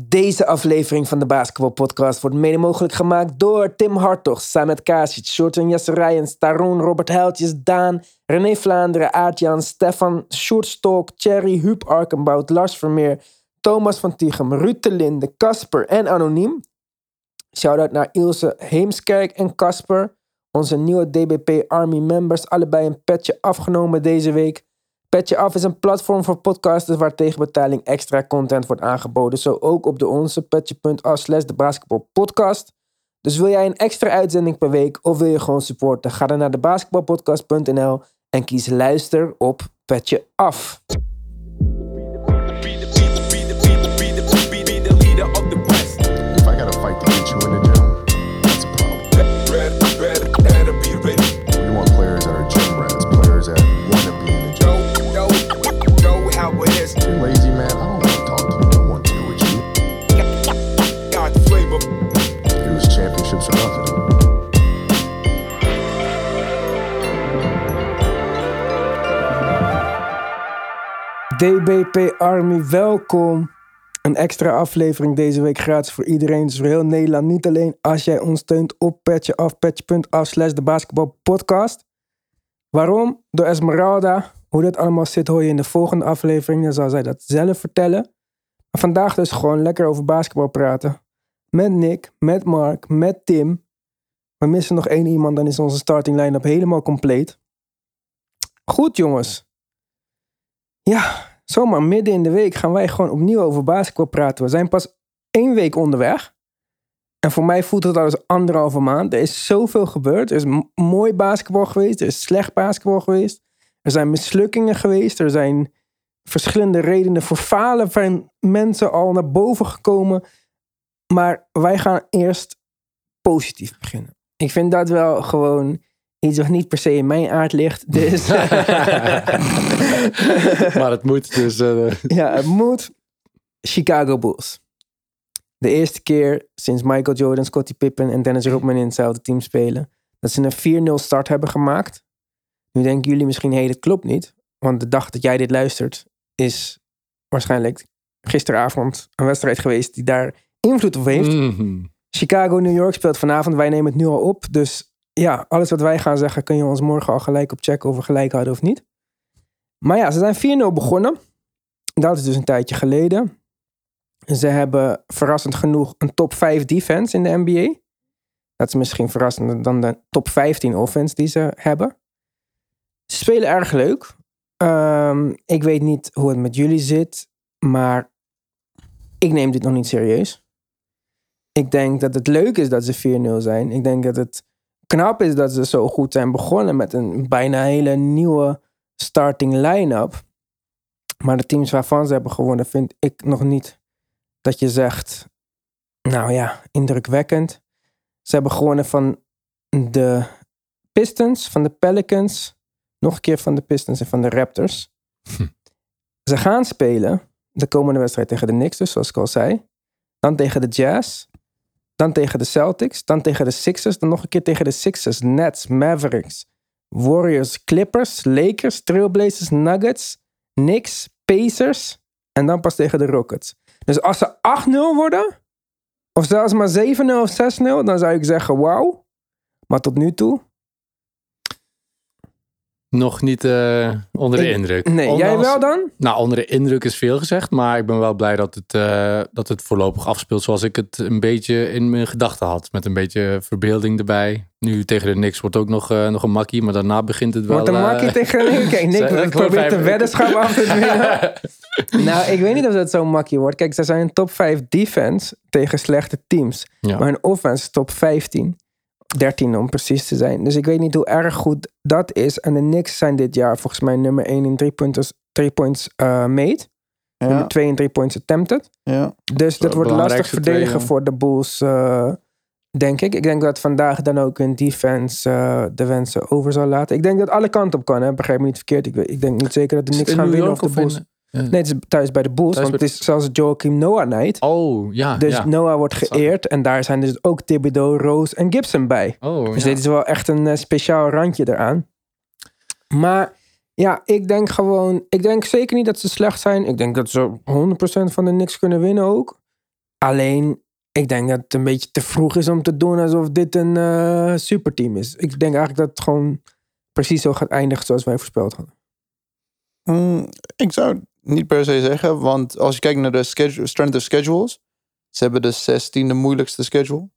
Deze aflevering van de Basketball Podcast wordt mede mogelijk gemaakt door Tim Hartog, Samet Kasic, Shorten Jesse Rijens, Robert Heiltjes, Daan, René Vlaanderen, Aartjan, Stefan, Sjoerd Thierry, Huub Arkenbout, Lars Vermeer, Thomas van Tichem, Ruud de Linde, Casper en Anoniem. Shoutout naar Ilse Heemskerk en Casper, onze nieuwe DBP Army members, allebei een petje afgenomen deze week. Petje Af is een platform voor podcasters waar tegen betaling extra content wordt aangeboden. Zo ook op de onze petje.af slash de basketbalpodcast. Dus wil jij een extra uitzending per week of wil je gewoon supporten? Ga dan naar de basketbalpodcast.nl en kies luister op Petje Af. DBP Army, welkom. Een extra aflevering deze week gratis voor iedereen. Dus voor heel Nederland. Niet alleen als jij ons steunt op petje af, petje.af slash de basketbalpodcast. Waarom? Door Esmeralda. Hoe dat allemaal zit hoor je in de volgende aflevering. Dan zal zij dat zelf vertellen. Maar vandaag dus gewoon lekker over basketbal praten. Met Nick, met Mark, met Tim. We missen nog één iemand, dan is onze starting line-up helemaal compleet. Goed jongens. Ja, zomaar midden in de week gaan wij gewoon opnieuw over basketbal praten. We zijn pas één week onderweg. En voor mij voelt het al als anderhalve maand. Er is zoveel gebeurd. Er is mooi basketbal geweest. Er is slecht basketbal geweest. Er zijn mislukkingen geweest. Er zijn verschillende redenen voor falen van mensen al naar boven gekomen. Maar wij gaan eerst positief beginnen. Ik vind dat wel gewoon iets wat niet per se in mijn aard ligt. Dus maar het moet, dus... eh, ja, het moet. Chicago Bulls. De eerste keer sinds Michael Jordan, Scottie Pippen en Dennis Rodman in hetzelfde team spelen. Dat ze een 4-0 start hebben gemaakt. Nu denken jullie misschien, hé, hey, dat klopt niet. Want de dag dat jij dit luistert, is waarschijnlijk gisteravond een wedstrijd geweest die daar invloed op heeft. mhm. Chicago, New York speelt vanavond. Wij nemen het nu al op. Dus ja, alles wat wij gaan zeggen, kun je ons morgen al gelijk op checken of we gelijk hadden of niet. Maar ja, ze zijn 4-0 begonnen. Dat is dus een tijdje geleden. Ze hebben verrassend genoeg een top 5 defense in de NBA. Dat is misschien verrassender dan de top 15 offense die ze hebben. Ze spelen erg leuk. Ehm, ik weet niet hoe het met jullie zit, maar ik neem dit nog niet serieus. Ik denk dat het leuk is dat ze 4-0 zijn. Ik denk dat het knap is dat ze zo goed zijn begonnen met een bijna hele nieuwe starting line-up. Maar de teams waarvan ze hebben gewonnen, vind ik nog niet dat je zegt, nou ja, indrukwekkend. Ze hebben gewonnen van de Pistons, van de Pelicans, nog een keer van de Pistons en van de Raptors. Ze gaan spelen de komende wedstrijd tegen de Knicks, dus zoals ik al zei. Dan tegen de Jazz. Dan tegen de Celtics. Dan tegen de Sixers. Dan nog een keer tegen de Sixers, Nets, Mavericks, Warriors, Clippers, Lakers, Trailblazers, Nuggets, Knicks, Pacers. En dan pas tegen de Rockets. Dus als ze 8-0 worden, of zelfs maar 7-0 of 6-0, dan zou ik zeggen wauw. Maar tot nu toe, Nog niet eh, onder de Ik- indruk. nee. Jij wel dan? Nou, onder de indruk is veel gezegd. Maar ik ben wel blij dat het, eh, dat het voorlopig afspeelt zoals ik het een beetje in mijn gedachten had. Met een beetje verbeelding erbij. Nu tegen de Knicks wordt ook nog, eh, nog een makkie. Maar daarna begint het wel... Wordt een eh, makkie tegen Nick. Kijk, Nick ik vijf- een weddenschap af te dwingen. nou, ik weet niet of dat zo'n makkie wordt. Kijk, ze zijn een top 5 defense tegen slechte teams. Ja. Maar hun offense is top 15. 13 om precies te zijn. Dus ik weet niet hoe erg goed dat is. En de Knicks zijn dit jaar volgens mij nummer 1 in 3 pointers, three points uh, made. Nummer Ja, 2 in 3 points attempted. ja. Dus dat wordt lastig verdedigen twee, ja. voor de Bulls, eh, denk ik. Ik denk dat vandaag dan ook hun defense eh, de wensen over zal laten. Ik denk dat alle kanten op kan, hè? begrijp me niet verkeerd. Ik, ik denk niet zeker dat de Knicks gaan winnen of de Bulls. Nee, het is thuis bij de Bulls, Thuis want bij- het is zelfs Joachim Noah night. Oh, ja. Dus ja. Noah wordt geëerd en daar zijn dus ook Thibodeau, Rose en Gibson bij. Oh, Dus ja. dit is wel echt een eh, speciaal randje eraan. Maar ja, ik denk gewoon... Ik denk zeker niet dat ze slecht zijn. Ik denk dat ze 100% van de Knicks kunnen winnen ook. Alleen, ik denk dat het een beetje te vroeg is om te doen alsof dit een eh, superteam is. Ik denk eigenlijk dat het gewoon precies zo gaat eindigen zoals wij voorspeld hadden. Mm, ik zou niet per se zeggen, want als je kijkt naar de schedule, strength of schedules, ze hebben de 16e moeilijkste schedule.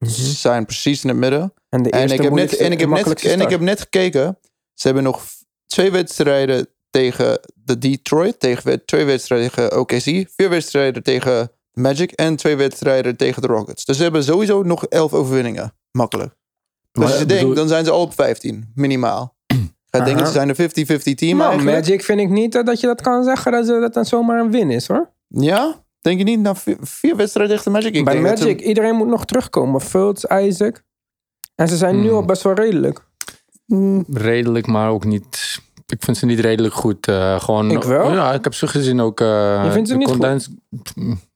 Ze zijn precies in het midden. En, de En Mhm. ik, heb net, en, ik heb net, en ik heb net gekeken. Ze hebben nog twee wedstrijden tegen de Detroit. Tegen, we- twee wedstrijden tegen OKC. Vier wedstrijden tegen Magic. En twee wedstrijden tegen de Rockets. Dus ze hebben sowieso nog elf overwinningen. Makkelijk. Dus als je denkt, dan zijn ze al op 15. Minimaal. Ik Aha. ze zijn een 50-50 team Nou, eigenlijk. Magic vind ik niet eh, dat je dat kan zeggen dat ze- dat dan zomaar een win is hoor. Ja? Denk je niet? Na vier, vier wedstrijden tegen Magic? Ik Bij denk dat ze- Magic, iedereen moet nog terugkomen. Fultz, Isaac. En ze zijn nu Hmm. al best wel redelijk. Mm, Redelijk, maar ook niet. Ik vind ze niet redelijk goed. eh, gewoon, Ik wel. Ja, ik heb ze gezien ook. eh Je vindt ze niet goed? condens-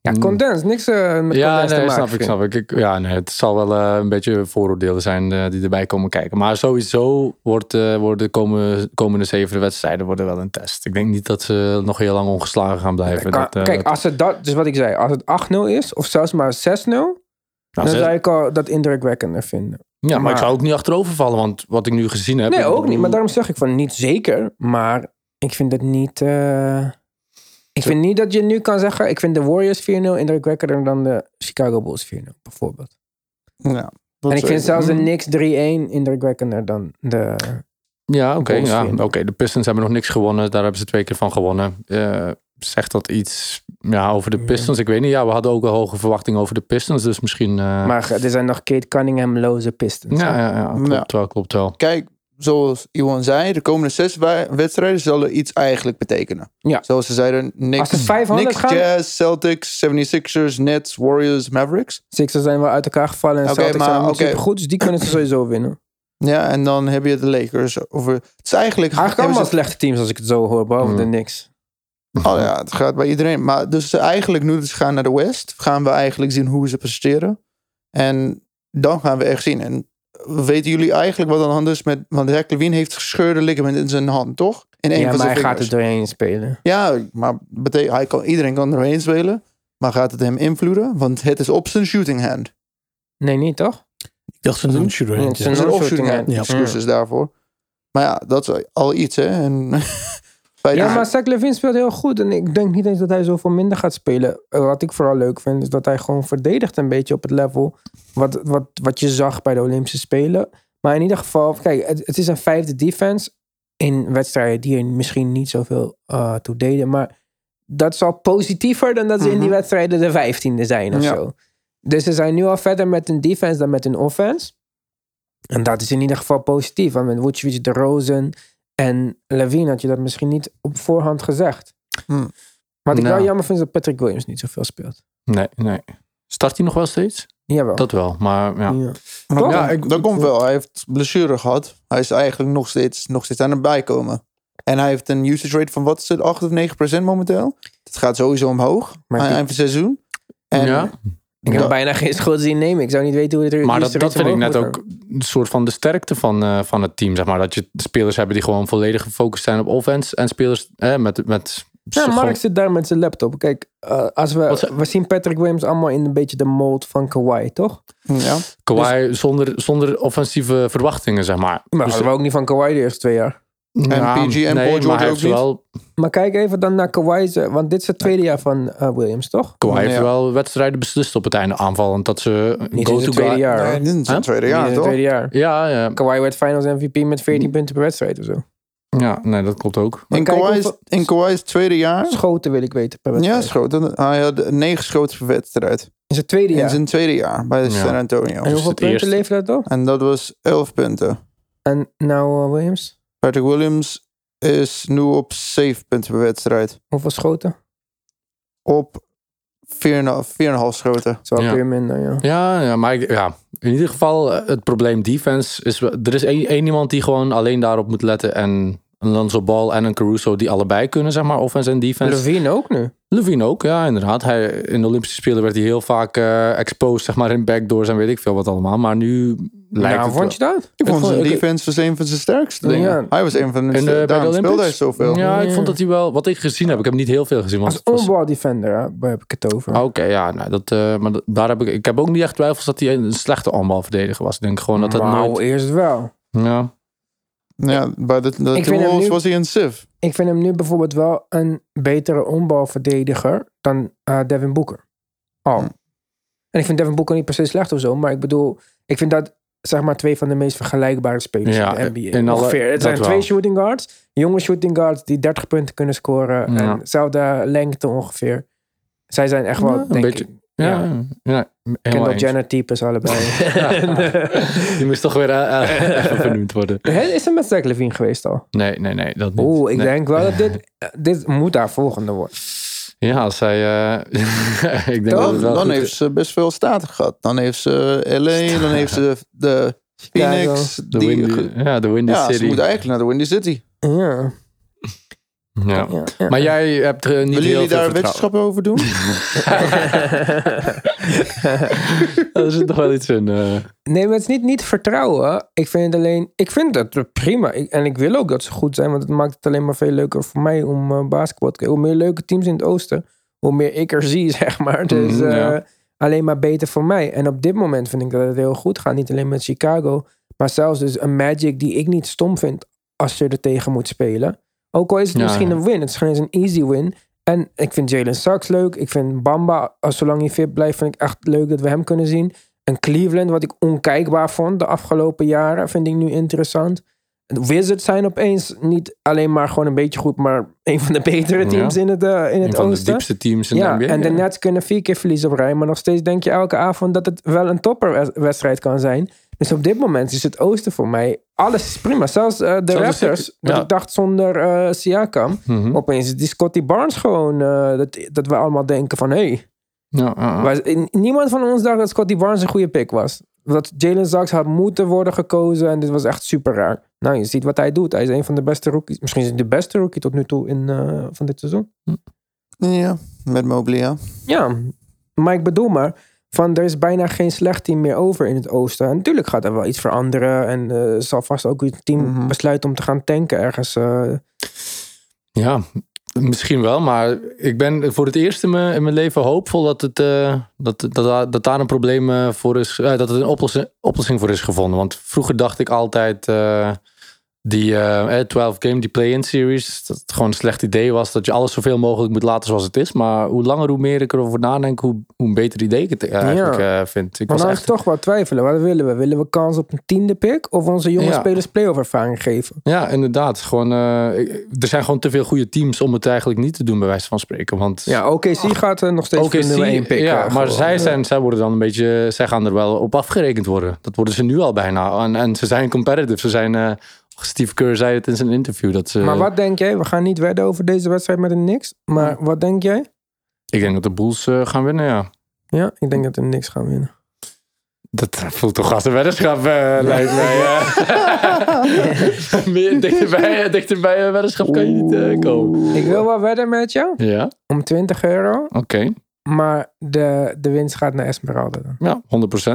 Ja, Mm. condens. Niks eh, met Ja, condens te nee, maken. snap ik, snap ik. ik. Ja, nee, het zal wel een beetje vooroordelen zijn die erbij komen kijken. Maar sowieso wordt, worden de komende, komende zeven wedstrijden worden wel een test. Ik denk niet dat ze nog heel lang ongeslagen gaan blijven. Kan- Dat, kijk, als het dat, dus wat ik zei, als het 8-0 is, of zelfs maar 6-0, nou, dan zou ik al dat indrukwekkender vinden. Ja, maar, maar- ik zou ook niet achterover vallen, want wat ik nu gezien heb. Nee, ook niet. Maar daarom zeg ik van niet zeker. Maar ik vind het niet. eh, ik vind niet dat je nu kan zeggen. Ik vind de Warriors 4-0 indrukwekkender dan de Chicago Bulls 4-0, bijvoorbeeld. ja, dat en ik vind zelfs de Mm. Knicks 3-1 indrukwekkender dan de. Ja, oké. Ja, oké. De Pistons hebben nog niks gewonnen. Daar hebben ze twee keer van gewonnen. Eh, zegt dat iets ja, over de Pistons? Ik weet niet. Ja, we hadden ook wel hoge verwachtingen over de Pistons. Dus misschien... eh, Maar er zijn nog Kate Cunningham-loze Pistons. ja, ja, ja, klopt Ja. wel, klopt wel. Kijk, zoals Iwan zei, de komende zes wedstrijden zullen iets eigenlijk betekenen. Ja. Zoals ze zeiden, Knicks, Als het 500 Knicks gaan- Jazz, Celtics, 76ers, Nets, Warriors, Mavericks. Sixers zijn wel uit elkaar gevallen en Celtics maar- zijn niet oké. super goed, dus die kunnen ze sowieso winnen. Ja, en dan heb je de Lakers. Over, het is eigenlijk... Eigenlijk hebben allemaal ze- slechte teams als ik het zo hoor, behalve Hmm. de Knicks. Oh ja, het gaat bij iedereen. Maar dus eigenlijk, nu ze gaan naar de West, gaan we eigenlijk zien hoe ze presteren. En dan gaan we echt zien. En weten jullie eigenlijk wat aan de hand is met... Want Zach Levine heeft gescheurde ligament in zijn hand, toch? In een Ja, van maar zijn hij gaat er vingers. doorheen spelen. Ja, maar hij kan, iedereen kan er doorheen spelen. Maar gaat het hem invloeden? Want het is op zijn shooting hand. Nee, niet toch? Ik dacht ze een shooter. Ja, hand, het ja. Het non-shooting off-shooting hand. Excuses daarvoor. Maar ja, dat is al iets, hè. En Ja, maar Zach Levine speelt heel goed. En ik denk niet eens dat hij zoveel minder gaat spelen. Eh, Wat ik vooral leuk vind, is dat hij gewoon verdedigt een beetje op het level. Wat, wat, wat je zag bij de Olympische Spelen. Maar in ieder geval, kijk, het, het is een vijfde defense. In wedstrijden die er misschien niet zoveel eh toe deden. Maar dat is al positiever dan dat ze in die Mhm. wedstrijden de vijftiende zijn of Ja. zo. Dus ze zijn nu al verder met een defense dan met een offense. En dat is in ieder geval positief. Want met Vucevic, de Rosen en Levine had je dat misschien niet op voorhand gezegd. Hmm. Wat ik Nou. wel jammer vind is dat Patrick Williams niet zoveel speelt. Nee, nee. Start hij nog wel steeds? Jawel. Dat wel, maar ja. Ja. Maar ik- dat komt wel. Hij heeft blessure gehad. Hij is eigenlijk nog steeds, nog steeds aan het bijkomen. En hij heeft een usage rate van wat is het, 8 of 9 procent momenteel. Het gaat sowieso omhoog Maar aan die- eind van het seizoen. En ja, Ik heb bijna geen schuld zien nemen. Ik zou niet weten hoe het er maar is dat, dat vind ik net ook een soort van de sterkte van, eh, van het team. Zeg maar. Dat je spelers hebben die gewoon volledig gefocust zijn op offense. En spelers eh, met, met Ja, Mark zit daar met zijn laptop. Kijk, eh, als we, we zien Patrick Williams allemaal in een beetje de mold van Kawhi, toch? ja, Kawhi zonder, zonder offensieve verwachtingen, zeg maar. Maar Dus- hadden we ook niet van Kawhi de eerste twee jaar. Ja, PG en nee, Paul George ook niet? wel, Maar kijk even dan naar Kawhi, want dit is het tweede jaar van eh, Williams, toch? Kawhi heeft Ja. wel wedstrijden beslist op het einde aanvallend. Dat ze Niet in go-to zijn tweede jaar. nee, tweede Niet in jaar, het toch? tweede jaar. Ja, ja, Kawhi werd Finals MVP met 14 punten per wedstrijd of zo. ja, nee, dat klopt ook. In Kawhi's, hoeveel- in Kawhi's tweede jaar... Schoten wil ik weten per Ja, wedstrijd. schoten. Hij had negen schoten per wedstrijd. in zijn tweede In jaar. zijn tweede jaar bij Ja. San Antonio. En hoeveel het punten eerste. levert dat op? En dat was 11 punten. En nou eh, Williams, Patrick Williams is nu op 7 punten per wedstrijd. hoeveel schoten? Op 4,5 schoten. Dat is wel Ja. minder, ja. Ja, ja maar ik, ja, in ieder geval, eh, het probleem defense is... Er is één, één iemand die gewoon alleen daarop moet letten. En een Lonzo Ball en een Caruso die allebei kunnen, zeg maar, offense en defense. Levine ook nu. Levine ook, ja, inderdaad. Hij, in de Olympische Spelen werd hij heel vaak eh, exposed, zeg maar, in backdoors en weet ik veel wat allemaal. Maar nu lijkt nou, vond je dat? Ik vond zijn defense was een van zijn sterkste dingen. Ja. Hij was een van de, In de, daarom speelde hij zoveel. Ja, ik vond dat hij wel, wat ik gezien heb, ik heb niet heel veel gezien. Want Als was- onbal defender hè, heb ik het over. Ah, Oké, ja, nou, dat, eh, maar daar heb ik, ik heb ook niet echt twijfels dat hij een slechte onbalverdediger was. Ik denk gewoon dat dat nou, nooit... eerst wel. Ja, Ja, bij de, de Timberwolves was hij een sif. Ik vind hem nu bijvoorbeeld wel een betere onbalverdediger dan eh, Devin Booker. Al. Hm. En ik vind Devin Booker niet per se slecht of zo, maar ik bedoel, ik vind dat zeg maar twee van de meest vergelijkbare spelers Ja, in de NBA. in alle- Ongeveer. Het zijn wel. twee shooting guards, jonge shooting guards die 30 punten kunnen scoren Ja. en dezelfde lengte ongeveer. Zij zijn echt wel, Ja, een denk beetje- ik, ja, Ja. Kendall. Jenner types allebei. Die moest toch weer even vernoemd worden. Is er met Zach Levine geweest al? Nee, nee, nee, dat niet. Oeh, ik Nee. denk wel dat dit, dit moet haar volgende worden. Ja, als zij... eh, ik denk dat Dan, het wel dan goed heeft is. ze best veel staten gehad. Dan heeft ze LA, dan heeft ze de Phoenix. De die- Windy, ja, de Windy ja, City. ze moet eigenlijk naar de Windy City. Ja. Ja. ja, ja. Maar jij hebt er niet Willen heel jullie veel daar vertrouwen. wetenschappen over doen? Er zit toch wel iets in. eh. Nee, maar het is niet, niet vertrouwen. Ik vind het alleen... Ik vind het prima. Ik, en ik wil ook dat ze goed zijn. Want het maakt het alleen maar veel leuker voor mij om eh, basketbal te kijken. Hoe meer leuke teams in het oosten, hoe meer ik er zie, zeg maar. Dus eh, ja. alleen maar beter voor mij. En op dit moment vind ik dat het heel goed gaat. Niet alleen met Chicago. Maar zelfs dus een Magic die ik niet stom vind als je er tegen moet spelen. Ook al is het Ja, misschien ja. een win. Het is gewoon eens een easy win. En ik vind Jalen Sachs leuk. Ik vind Bamba, als zolang hij fit blijft, vind ik echt leuk dat we hem kunnen zien. En Cleveland, wat ik onkijkbaar vond de afgelopen jaren, vind ik nu interessant. De Wizards zijn opeens niet alleen maar gewoon een beetje goed, maar een van de betere teams Ja. in het, eh, in Een het van de oosten. diepste teams in Ja, de NBA. en de. Nets kunnen vier keer verliezen op rij, maar nog steeds denk je elke avond dat het wel een topperwedstrijd kan zijn. Dus op dit moment is het oosten voor mij, alles is prima. Zelfs eh, de Zelfs Raptors, ja. ik dacht zonder eh Siakam, Mhm. opeens is die Scotty Barnes gewoon, eh, dat, dat we allemaal denken van, hé, hey, Ja, niemand van ons dacht dat Scotty Barnes een goede pick was. Dat Jalen Sachs had moeten worden gekozen en dit was echt super raar. Nou, je ziet wat hij doet. Hij is een van de beste rookies. Misschien is hij de beste rookie tot nu toe in, eh, van dit seizoen. Ja, met Mobley, ja. Ja, maar ik bedoel maar, van er is bijna geen slecht team meer over in het oosten. En natuurlijk gaat er wel iets veranderen. En eh, zal vast ook het team Mhm. besluiten om te gaan tanken ergens. eh. Ja, misschien wel. Maar ik ben voor het eerst in mijn, in mijn leven hoopvol dat, het, eh, dat, dat, dat, daar een probleem voor is. dat er een oplossing, oplossing voor is gevonden. Want vroeger dacht ik altijd. Eh, die eh, eh, 12 game, die play-in series, dat het gewoon een slecht idee was dat je alles zoveel mogelijk moet laten zoals het is. Maar hoe langer, hoe meer ik erover nadenk, hoe, hoe een beter idee ik het eigenlijk eh, vind. Ik Maar was is echt, toch wel twijfelen. Wat willen we? Willen we kans op een tiende pick? Of onze jonge Ja. spelers playoff ervaring geven? ja, inderdaad. Gewoon, eh, er zijn gewoon te veel goede teams om het eigenlijk niet te doen, bij wijze van spreken. Want Ja, OKC gaat eh, nog steeds OKC, nummer 1 pick. ja, eh, maar zij, zijn, zij worden dan een beetje, zij gaan er wel op afgerekend worden. Dat worden ze nu al bijna. En, en ze zijn competitive. Ze zijn, eh, Steve Kerr zei het in zijn interview. Dat ze, Maar wat denk jij? We gaan niet wedden over deze wedstrijd met een niks. Maar wat denk jij? Ik denk dat de Bulls eh, gaan winnen, ja. Ja, ik denk dat we niks gaan winnen. Dat voelt toch als een weddenschap, eh, lijkt mij. eh. Meer dichterbij, dichterbij een weddenschap kan je niet eh, komen. Ik wil wel wedden met jou Ja, om 20 euro. oké. Maar de, de winst gaat naar Esmeralda dan. Ja,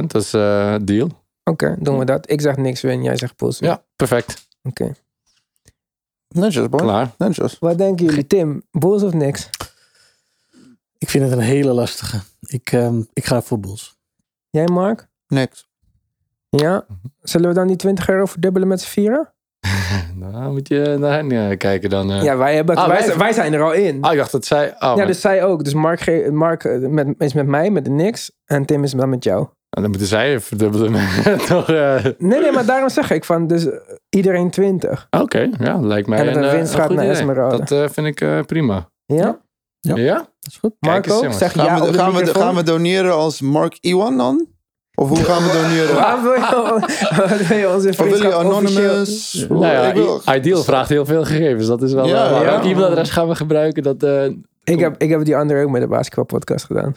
100%. Dat is eh deal. Oké, doen we dat. Ik zeg niks win, jij zegt Bulls. win. Ja, perfect. Oké. Netjes, boy. Klaar. Netjes. Wat denken jullie, Tim? Bulls of niks? Ik vind het een hele lastige. Ik, ehm, ik ga voor Bulls. Jij, Mark? Niks. Ja? Zullen we dan die 20 euro verdubbelen met z'n vieren? Nou, moet je naar hen eh, kijken dan. eh. Ja, wij, hebben, Ah, wij, wij- zijn- wij zijn er al in. Ah, ik dacht dat zij... Oh, ja, maar- dus zij ook. Dus Mark, ge- Mark eh, met, is met mij, met de niks. En Tim is dan met jou. Nou, dan moeten zij even verdubbelen. Toch, eh, Nee, nee, maar daarom zeg ik van, dus iedereen 20. Oké, ja, lijkt mij En dat een, de winst gaat naar idee. Esmeralda. Dat vind ik prima. Ja? Ja. Ja? Dat is goed. Kijk Marco, eens, zeg Gaan, ja we, gaan, we, gaan we doneren als Mark Iwan dan? Of hoe gaan we doneren? Waarom wil je, wat wil je onze vriendschap anonymous? Nou ja, Ik wil- Ideal vraagt heel veel gegevens. Dat is wel... Ja, eh, ja. Welk e-mailadres gaan we gebruiken? Dat, eh, Ik heb, ik heb die andere ook met de basketbalpodcast gedaan.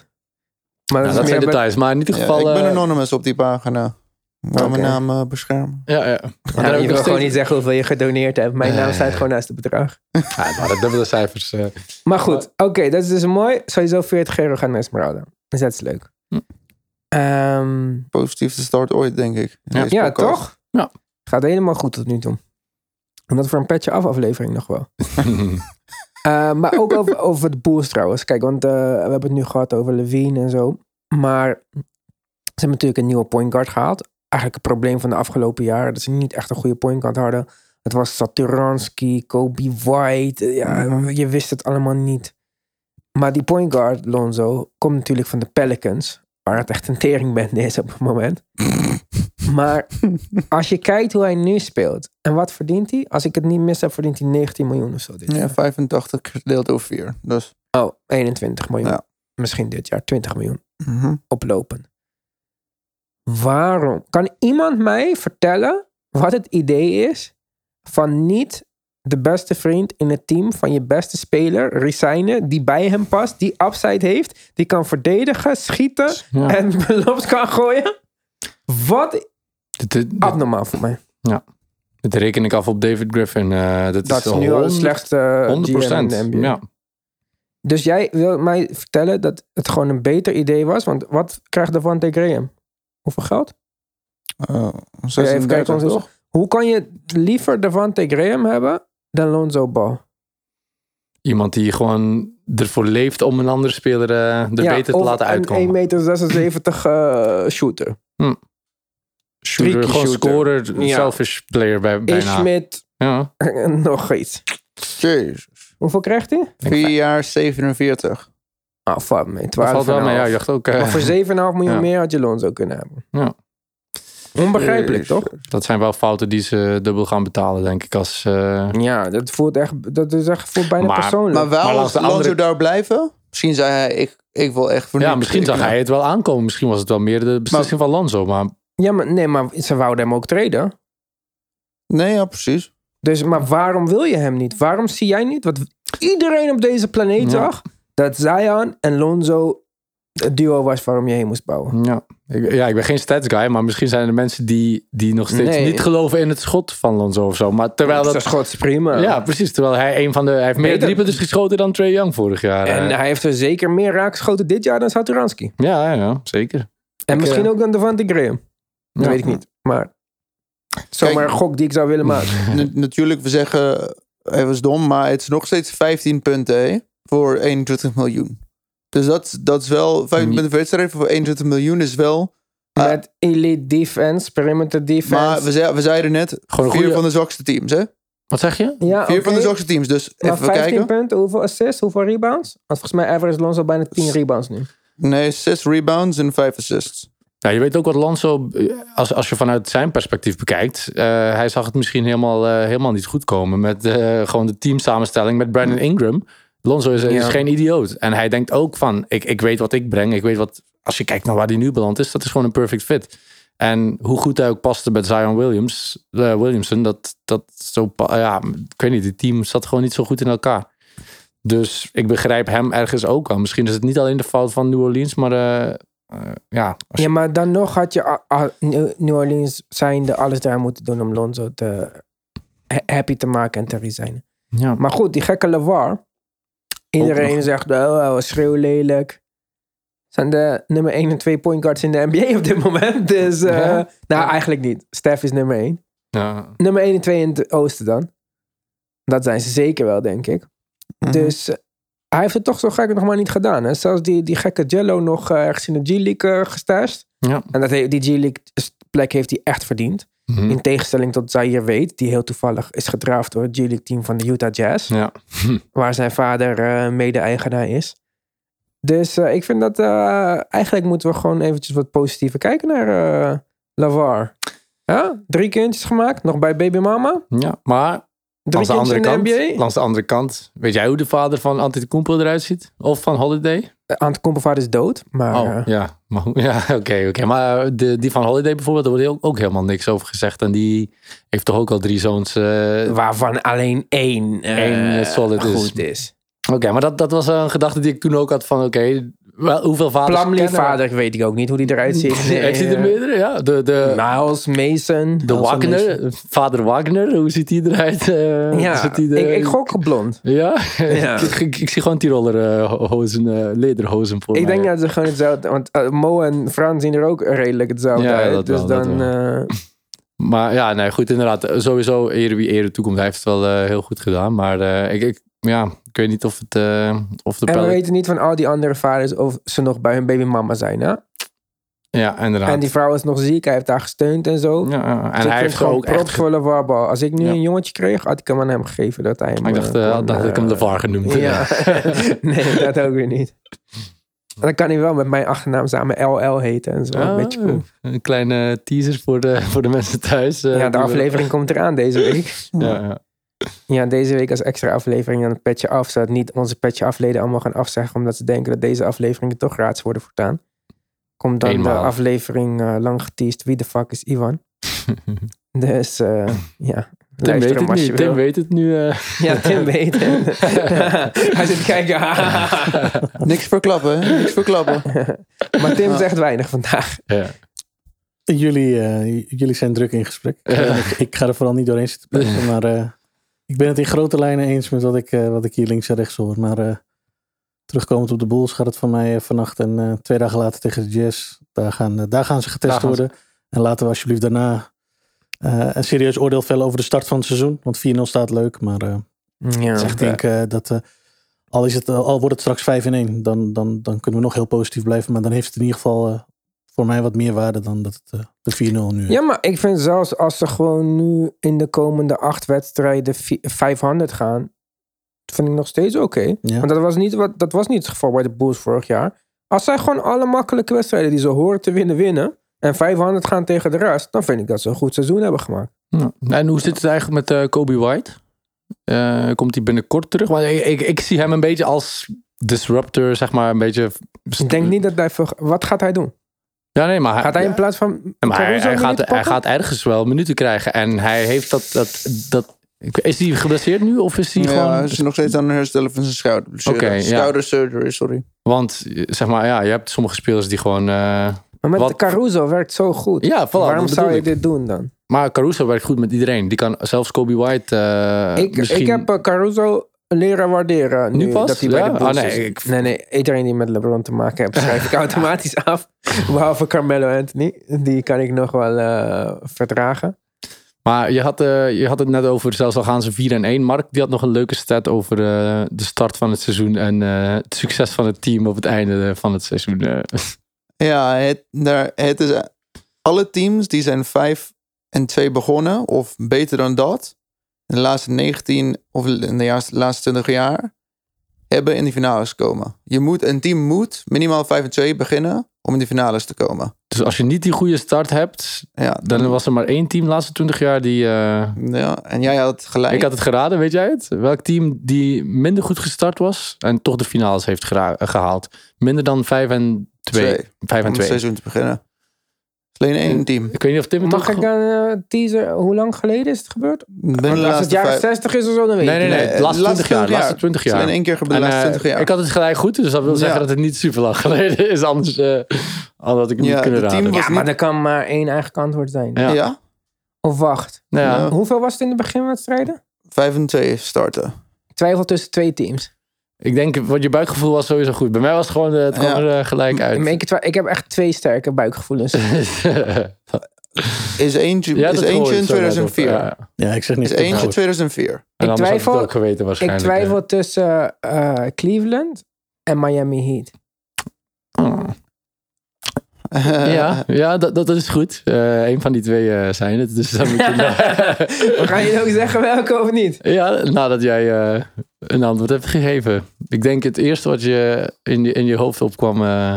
Maar nou, dat dat is zijn details. Maar in ieder Ja, geval... ik ben eh, anonymous op die pagina. Wel mijn naam beschermen. Ja, ja. Ja, Maar dan je ik wil gewoon steeds- niet zeggen hoeveel je gedoneerd hebt. Mijn naam staat gewoon naast het bedrag. Ja, maar dat dubbele cijfers. eh. Maar goed, oké, dat is dus mooi. Sowieso 40 euro gaan naar Esmeralda. Dus dat is leuk. Hm. Ehm, Positiefste start ooit, denk ik. Ja. ja, toch? Ja. Gaat helemaal goed tot nu toe. En dat voor een petje af aflevering nog wel. Eh, maar ook over, over de Bulls trouwens. Kijk, want eh, we hebben het nu gehad over Levine en zo. Maar ze hebben natuurlijk een nieuwe point guard gehaald. Eigenlijk het probleem van de afgelopen jaren. Dat ze niet echt een goede point guard hadden. Het was Saturanski, Kobe White. eh, Ja, je wist het allemaal niet. Maar die point guard, Lonzo, komt natuurlijk van de Pelicans. Waar het echt een teringbende is op het moment. maar als je kijkt hoe hij nu speelt. En wat verdient hij? Als ik het niet mis heb, verdient hij 19 miljoen of zo. Dit Ja, jaar. 85 gedeeld door 4. Dus, Oh, 21 miljoen. Ja. Misschien dit jaar 20 miljoen mhm. oplopen. Waarom? Kan iemand mij vertellen wat het idee is van niet de beste vriend in het team van je beste speler resignen, die bij hem past, die upside heeft, die kan verdedigen, schieten Ja. en belofte kan gooien? Wat Dit, dit, dit, abnormaal voor mij. dit reken ik af op David Griffin. eh, dat, Dat is is nu al de 100%. slechtste GM 100%. in de NBA. Ja. Dus jij wil mij vertellen dat het gewoon een beter idee was, want wat krijgt Davante Graham? Hoeveel geld? Eh, even 36, kijken, ons toch? Hoe kan je liever Davante Graham hebben dan Lonzo Ball? Iemand die gewoon ervoor leeft om een andere speler eh, er beter te laten uitkomen. Een 1,76 meter eh, shooter. Shooter, Freaky gewoon shooter. scorer, Ja. selfish player bij, bijna. Ishmit, Ja. nog iets. Jezus. Hoeveel krijgt hij? 4 jaar 47. Oh, fuck me. Dat 12 valt wel mee. Ja, je dacht ook, eh, Maar voor 7,5 miljoen Ja. meer had je Lonzo kunnen hebben. Ja. Onbegrijpelijk, Jezus. toch? dat zijn wel fouten die ze dubbel gaan betalen, denk ik. Als, eh, Ja, dat voelt echt, dat is echt voelt bijna Maar- persoonlijk. Maar wel Maar als andere- daar blijven. Misschien zei hij, ik, ik wil echt voor ja, misschien zag hij het wel aankomen. Misschien was het wel meer de beslissing van Lonzo. Maar Ja, maar nee, maar ze wouden hem ook treden. Nee, ja, precies. Dus, maar waarom wil je hem niet? Waarom zie jij niet wat iedereen op deze planeet Ja. zag? Dat Zion en Lonzo het duo was waarom je heen moest bouwen. ja, ik, ja, ik ben geen stats guy. Maar misschien zijn er mensen die, die nog steeds Nee. niet geloven in het schot van Lonzo of zo. Maar terwijl dat dat... schot is prima. Ja, precies. Terwijl hij een van de... Hij heeft meer Beter. driepunters geschoten dan Trey Young vorig jaar. En eh. hij heeft er zeker meer raakgeschoten dit jaar dan Saturanski. ja, ja, ja, zeker. En misschien eh, ook dan Devante Graham. Dat Ja. weet ik niet. Maar zomaar een gok die ik zou willen maken. Na- natuurlijk, we zeggen, hij was dom, maar het is nog steeds 15 punten hè, voor 21 miljoen. Dus dat, dat is wel, 15 Niet- punten per wedstrijd voor 21 miljoen is wel... Ah. Met elite defense, perimeter defense. Maar we, zei, we zeiden net, Gewoon vier van de zwakste teams, hè? Wat zeg je? ja, Vier van de zwakste teams, dus Maar even 15 kijken. punten, hoeveel assists, hoeveel rebounds? Want volgens mij average Lonzo bijna 10 rebounds nu. Nee, 6 rebounds en 5 assists. Ja, je weet ook wat Lonzo, eh, als, als je vanuit zijn perspectief bekijkt, eh, hij zag het misschien helemaal, eh, helemaal niet goed komen met eh, gewoon de teamsamenstelling met Brandon Ingram. Lonzo is, is Ja. geen idioot. En hij denkt ook van, ik, ik weet wat ik breng. Ik weet wat, als je kijkt naar waar hij nu beland is, dat is gewoon een perfect fit. En hoe goed hij ook paste met Zion Williams, eh, Williamson, dat, dat zo, ja, ik weet niet, het team zat gewoon niet zo goed in elkaar. Dus ik begrijp hem ergens ook wel. Misschien is het niet alleen de fout van New Orleans, maar eh, eh, ja, als Ja, maar dan nog had je New Orleans zijnde alles daar moeten doen om Lonzo te ha- happy te maken en te resignen. ja. Maar goed, die gekke LeVar. Iedereen zegt, oh, hij was schreeuwlelijk. Zijn de nummer 1 en 2 point guards in de NBA op dit moment. Dus, eh, Ja. nou eigenlijk niet. Steph is nummer 1. ja. Nummer 1 en 2 in het oosten dan. Dat zijn ze zeker wel, denk ik. Mhm. Dus eh, hij heeft het toch zo gek nog maar niet gedaan. Hè? Zelfs die, die gekke Jello nog eh, ergens in de G-League uh. Ja. En dat die G-League plek heeft hij echt verdiend. Mhm. In tegenstelling tot Zaire weet, die heel toevallig is gedraafd door het G-League team van de Utah Jazz. Ja. Waar zijn vader eh, mede-eigenaar is. Dus eh, ik vind dat eh, eigenlijk moeten we gewoon eventjes wat positiever kijken naar Lavar. Ja, drie kindjes gemaakt, nog bij baby mama. ja, maar langs de, andere kant, NBA. langs de andere kant, weet jij hoe de vader van Antetokounmpo eruit ziet? Of van Holiday? Antetokounmpo is dood, maar... Oh, eh, ja. Ja, oké, oké. Maar de, die van Holiday bijvoorbeeld, daar wordt ook, ook helemaal niks over gezegd. En die heeft toch ook al drie zoons. eh, waarvan alleen één, eh, Eén, eh, solid is. goed is. Oké, maar dat, dat was een gedachte die ik toen ook had van... Oké, Wel, hoeveel vaders Plumlee vader weet ik ook niet hoe die eruit ziet. Heeft hij er meerdere? Ja, de, de, Miles, Mason. de Wagner, vader Wagner, hoe ziet hij eruit? Eh, Ja, zit er- ik, ik gok op blond. Ja? Ja. ik, ik, ik zie gewoon Tiroler eh, hozen, eh, lederhozen voor Ik mij. denk dat ze gewoon hetzelfde... Want Mo en Fran zien er ook redelijk hetzelfde Ja, uit. dat dus wel, dat dan... eh, Maar ja, nee, goed, inderdaad. Sowieso, ere wie ere toekomt. Hij heeft het wel heel goed gedaan. Maar eh, ik, ik, ja, ik weet niet of, het, eh, of de en we weten niet van al die andere vaders of ze nog bij hun babymama zijn. Hè? Ja, inderdaad. En die vrouw is nog ziek. Hij heeft haar gesteund en zo. ja, ja. Dus en ik hij heeft gewoon ook echt... LeVar Ball. Als ik nu Ja. een jongetje kreeg, had ik hem aan hem gegeven. Dat hij hem, Ik dacht, eh, eh, dacht dat ik hem de VAR genoemd. Ja. nee, dat ook weer niet. Dan kan hij wel met mijn achternaam samen LL heten en zo. Ah, een beetje cool. Een kleine teaser voor de, voor de mensen thuis. Ja, de aflevering komt eraan deze week. Ja, ja. Deze week als extra aflevering aan het petje af. Zodat niet onze petje afleden allemaal gaan afzeggen. Omdat ze denken dat deze afleveringen toch gratis worden voortaan. Komt dan Eenmaal. de aflevering eh, lang geteased. Wie de fuck is Ivan? dus eh, ja, Tim weet het nu. je Tim weet het nu. eh. Ja, Tim weet het. Hij zit kijken. Niks verklappen? Niks verklappen. maar Tim zegt weinig vandaag. ja. Jullie, eh, jullie zijn druk in gesprek. Eh, ik, ik ga er vooral niet doorheen zitten praten, maar eh, ik ben het in grote lijnen eens met wat ik, eh, wat ik hier links en rechts hoor. Maar eh, terugkomend op de Bulls gaat het van mij eh, vannacht en twee dagen later tegen de Jazz. Daar gaan, daar gaan ze getest ze. worden. En laten we alsjeblieft daarna een serieus oordeel vellen over de start van het seizoen. Want 4-0 staat leuk, maar eh, Ja, ik denk dat al, is het, al wordt het straks 5 in 1, dan, dan, dan kunnen we nog heel positief blijven. Maar dan heeft het in ieder geval voor mij wat meer waarde dan dat het eh, de 4-0 nu is. Ja, maar ik vind zelfs als ze gewoon nu in de komende acht wedstrijden vi- 500 gaan, vind ik nog steeds oké. Ja. Want dat was, niet wat, dat was niet het geval bij de Bulls vorig jaar. Als zij gewoon alle makkelijke wedstrijden die ze horen te winnen, winnen. En 500 gaan tegen de rest, dan vind ik dat ze een goed seizoen hebben gemaakt. Ja. En hoe zit het eigenlijk met eh, Kobe White? Eh, komt hij binnenkort terug? Want ik, ik, ik zie hem een beetje als disruptor, zeg maar. Een beetje... Ik denk niet dat hij veel. Wat gaat hij doen? Ja, nee, maar hij, Gaat hij in plaats van. Maar hij, gaat, hij gaat ergens wel minuten krijgen. En hij heeft dat... dat, dat is hij geblesseerd nu? Of is hij Ja, gewoon... hij is nog steeds aan het herstellen van zijn schouder. Ja. Schouder surgery, sorry. Want zeg maar, ja, je hebt sommige spelers die gewoon... eh, Maar met wat- Caruso werkt zo goed. ja, voilà, Waarom zou je ik. dit doen dan? Maar Caruso werkt goed met iedereen. Die kan zelfs Kobe White eh, ik, misschien... ik heb eh, Caruso leren waarderen nu, Nu pas? dat hij bij de Bulls Ah, nee, ik- nee, nee, iedereen die met LeBron te maken heeft, schrijf ik automatisch af. Behalve Carmelo Anthony. Die kan ik nog wel eh, verdragen. Maar je had, eh, je had het net over, zelfs al gaan ze 4 en 1. Mark die had nog een leuke stat over eh, de start van het seizoen. En eh, het succes van het team op het einde van het seizoen. Ja, het, daar, het is, alle teams die zijn 5 en 2 begonnen, of beter dan dat, in de laatste 19 of in de laatste, laatste 20 jaar, hebben in de finales gekomen. Je moet, een team moet minimaal 5 en 2 beginnen om in de finales te komen. Dus als je niet die goede start hebt, Ja, dan was er maar één team de laatste 20 jaar die... eh, ja, en jij had gelijk. ik had het geraden, weet jij het? Welk team die minder goed gestart was en toch de finales heeft gehaald? Minder dan 5 en 2. Twee. 5 om en het 2. seizoen te beginnen. Alleen één team. Ik weet niet of Tim het Mag ik een eh, teaser? Hoe lang geleden is het gebeurd? De als het laatste jaren vijf- 60 is of zo, dan weet Nee, ik nee, niet. nee. Nee, laatste de 20 jaar. laatste De laatste 20 jaar. Alleen één keer gebeurd de En, laatste eh, 20 jaar. Ik had het gelijk goed, dus dat wil zeggen Ja. dat het niet super lang geleden is. Anders eh, had ik het Ja, niet kunnen raden. was- Ja, maar er kan maar één eigenlijk antwoord zijn. Ja. ja. Of wacht. Nou. Hoeveel was het in de beginwedstrijden? 5 en 2 starten. Ik twijfel tussen twee teams. Ik denk, wat je buikgevoel was sowieso goed. Bij mij was het gewoon, eh, het kwam Ja. er eh, gelijk uit. Ik, ik heb echt twee sterke buikgevoelens. Is eentje, Ja, is dat eentje hoor in je zo net op. 2004. Ja. Ja, ik zeg niet Is eentje goed. 2004. En anders had twijfel- ik het ook geweten ik twijfel tussen eh, Cleveland en Miami Heat. Ja, ja dat, dat is goed. Eh een van die twee eh, zijn het. Dus dan moet je... Maar Ga je ook zeggen welke of niet? ja, nadat jij eh, een antwoord hebt gegeven. Ik denk het eerste wat je in je, in je hoofd opkwam... eh,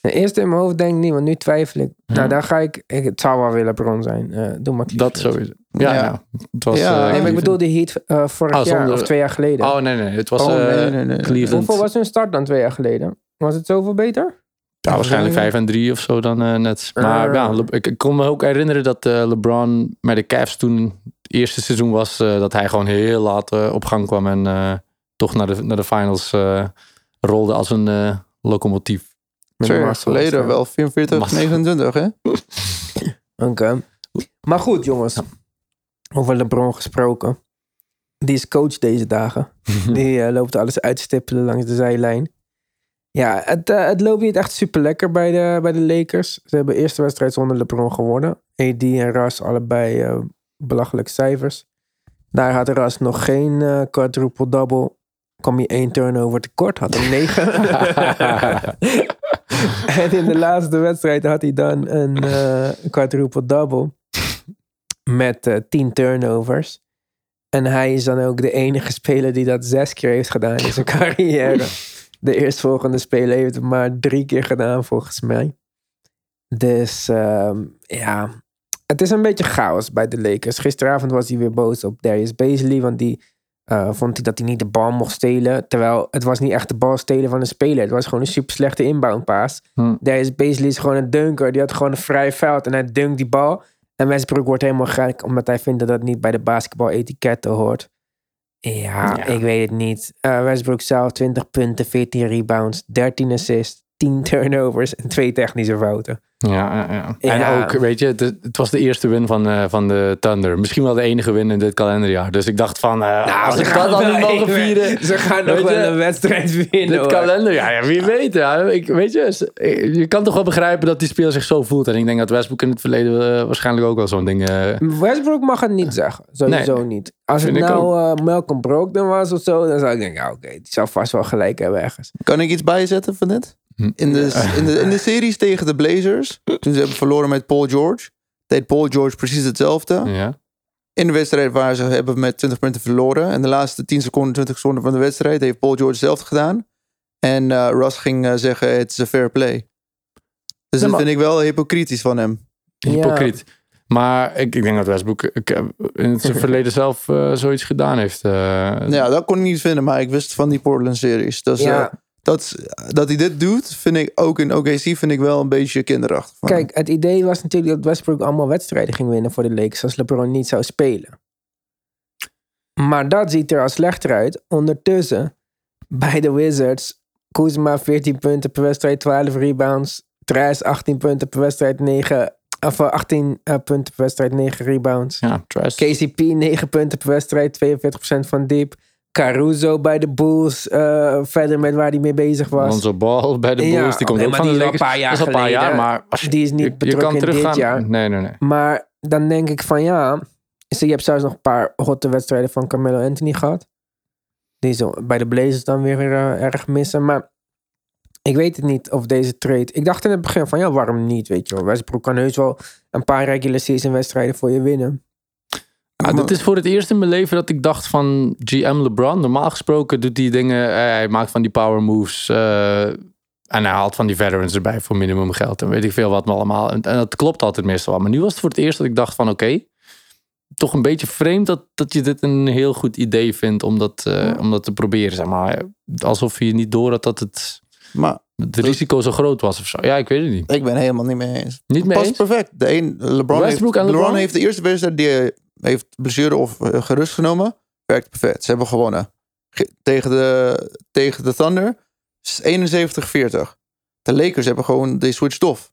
De eerste in mijn hoofd denk ik niet, want nu twijfel ik. Ja. Nou, dan ga ik... ik het zou wel weer LeBron zijn. Eh, doe maar dat sowieso. Ja, Ja. ja. het was... Ja. eh, Nee, maar ik bedoel de Heat eh, vorig Oh, jaar zonder- of twee jaar geleden. Oh, nee, nee. Het was Oh, eh, nee, nee, nee. Cleveland. Hoeveel was hun start dan twee jaar geleden? Was het zoveel beter? Ja, waarschijnlijk 5 en 3 of zo dan eh, net. Maar ja, Le- ik, ik kon me ook herinneren dat eh, LeBron met de Cavs toen het eerste seizoen was, eh, dat hij gewoon heel laat op gang kwam en eh, toch naar de, naar de finals eh, rolde als een, eh, locomotief. Twee geleden wel 44, Marcel. 29 hè? Oké. Maar goed, jongens. Over LeBron gesproken. Die is coach deze dagen. Die loopt alles uitstippelen langs de zijlijn. Ja, het, eh, het loopt niet echt super lekker bij de, bij de Lakers. Ze hebben de eerste wedstrijd zonder LeBron gewonnen. AD en Ras allebei eh, belachelijk cijfers. Daar had Ras nog geen eh quadruple-double. Kwam hij één turnover tekort, had een negen. en in de laatste wedstrijd had hij dan een eh quadruple-double. Met 10 turnovers. En hij is dan ook de enige speler die dat zes keer heeft gedaan in zijn carrière. De eerstvolgende speler heeft het maar drie keer gedaan, volgens mij. Dus ehm, ja, het is een beetje chaos bij de Lakers. Gisteravond was hij weer boos op Darius Bazley, want die eh, vond hij dat hij niet de bal mocht stelen. Terwijl het was niet echt de bal stelen van een speler. Het was gewoon een super slechte inbound pass. Hm. Darius Bazley is gewoon een dunker. Die had gewoon een vrij veld en hij dunkt die bal. En Westbrook wordt helemaal gek, omdat hij vindt dat dat niet bij de basketbal-etiketten hoort. Ja, Ja. ik weet het niet. Eh, Westbrook zelf 20 punten, 14 rebounds, 13 assists, 10 turnovers en twee technische fouten. Ja, ja, ja. En Ja. ook, weet je, het, het was de eerste win van, eh, van de Thunder. Misschien wel de enige win in dit kalenderjaar. Dus ik dacht van, eh, als ze ik gaan dat dan mogen vieren. Ze gaan nog wel een wedstrijd winnen. Dit hoor. kalenderjaar, ja, wie weet. Ja. Ik, weet je, s- je kan toch wel begrijpen dat die speler zich zo voelt. En ik denk dat Westbrook in het verleden eh, waarschijnlijk ook wel zo'n ding... eh, Westbrook mag het niet zeggen. Sowieso Nee, niet. Als het nou eh, Malcolm Brogdon was of zo, dan zou ik denken, ja, oké, die zou vast wel gelijk hebben ergens. Kan ik iets bijzetten van dit? Hm. In de, in, de, in de series tegen de Blazers, toen ze hebben verloren met Paul George, deed Paul George precies hetzelfde. ja. In de wedstrijd waar ze hebben met 20 punten verloren. En de laatste 10 seconden, 20 seconden van de wedstrijd heeft Paul George hetzelfde gedaan. En eh Russ ging eh, zeggen, het is een fair play. Dus dat maar- vind ik wel hypocritisch van hem. Hypocriet. Maar ik, ik denk dat Westbrook eh, in het verleden zelf eh, zoiets gedaan heeft. eh. Ja, dat kon ik niet vinden, maar ik wist van die Portland series. Dus Ja. Eh, dat, dat hij dit doet, vind ik ook in OKC vind ik wel een beetje kinderachtig. van. Kijk, het idee was natuurlijk dat Westbrook allemaal wedstrijden ging winnen voor de Lakers als LeBron niet zou spelen. Maar dat ziet er al slechter uit. Ondertussen, bij de Wizards, Kuzma 14 punten per wedstrijd, 12 rebounds. Trash 18 punten per wedstrijd, 9, of eh, 18 eh, punten per wedstrijd, 9 rebounds. ja. KCP 9 punten per wedstrijd, 42% van diep. Caruso bij de Bulls, eh, verder met waar hij mee bezig was. Onze bal bij de Bulls, Ja, die komt nee, ook van de die is al Lakers. een paar jaar dat is al een paar jaar, maar als je, Die is niet je, je betrokken kan in dit jaar. Nee, nee, nee. Maar dan denk ik van ja. Je hebt zelfs nog een paar hotte wedstrijden van Carmelo Anthony gehad. Die zo bij de Blazers dan weer eh, erg missen. Maar ik weet het niet of deze trade. Ik dacht in het begin van ja, waarom niet? Weet je wel. Westbrook kan heus wel een paar regular season wedstrijden voor je winnen. Ah, dit is voor het eerst in mijn leven dat ik dacht van GM LeBron. Normaal gesproken doet hij dingen, eh, hij maakt van die power moves. eh, en hij haalt van die veterans erbij voor minimum geld. En weet ik veel wat allemaal. En, en dat klopt altijd meestal wel. Maar nu was het voor het eerst dat ik dacht van oké. toch een beetje vreemd dat, dat je dit een heel goed idee vindt om dat, eh, om dat te proberen. Zeg maar. Alsof je niet door had dat het, Maar het risico zo groot was of zo. Ja, ik weet het niet. ik ben helemaal niet mee eens. Niet mee eens? perfect. De een, LeBron, heeft, Westbrook LeBron LeBron? heeft de eerste wedstrijd die heeft blessure of eh, gerust genomen. Werkt perfect. Ze hebben gewonnen. Ge- tegen, de, tegen de Thunder. is 71-40. De Lakers hebben gewoon, they switched off.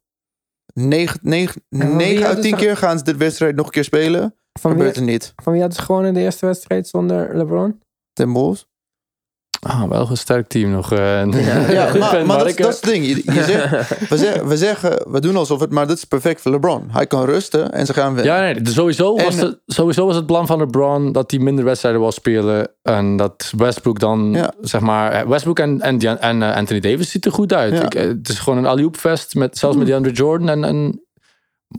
9, 9, van wie 9 uit hadden 10 ze- keer gaan ze dit wedstrijd nog een keer spelen. Van Gebeurt wie, er niet. van wie hadden ze gewoon in de eerste wedstrijd zonder LeBron? Tim Bulls. Ah, wel een sterk team nog. eh. Ja, Goed maar, maar dat, Mark. is- dat is het ding. Je, je zegt, we, zeggen, we zeggen, we doen alsof het, maar dat is perfect voor LeBron. Hij kan rusten en ze gaan winnen. Ja, nee, dus sowieso, was het, sowieso was het plan van LeBron dat hij minder wedstrijden wil spelen. En dat Westbrook dan, Ja. zeg maar, eh, Westbrook en, en, en eh, Anthony Davis ziet er goed uit. Ja. Ik, eh, het is gewoon een alley fest, met, zelfs met DeAndre Jordan. En, en,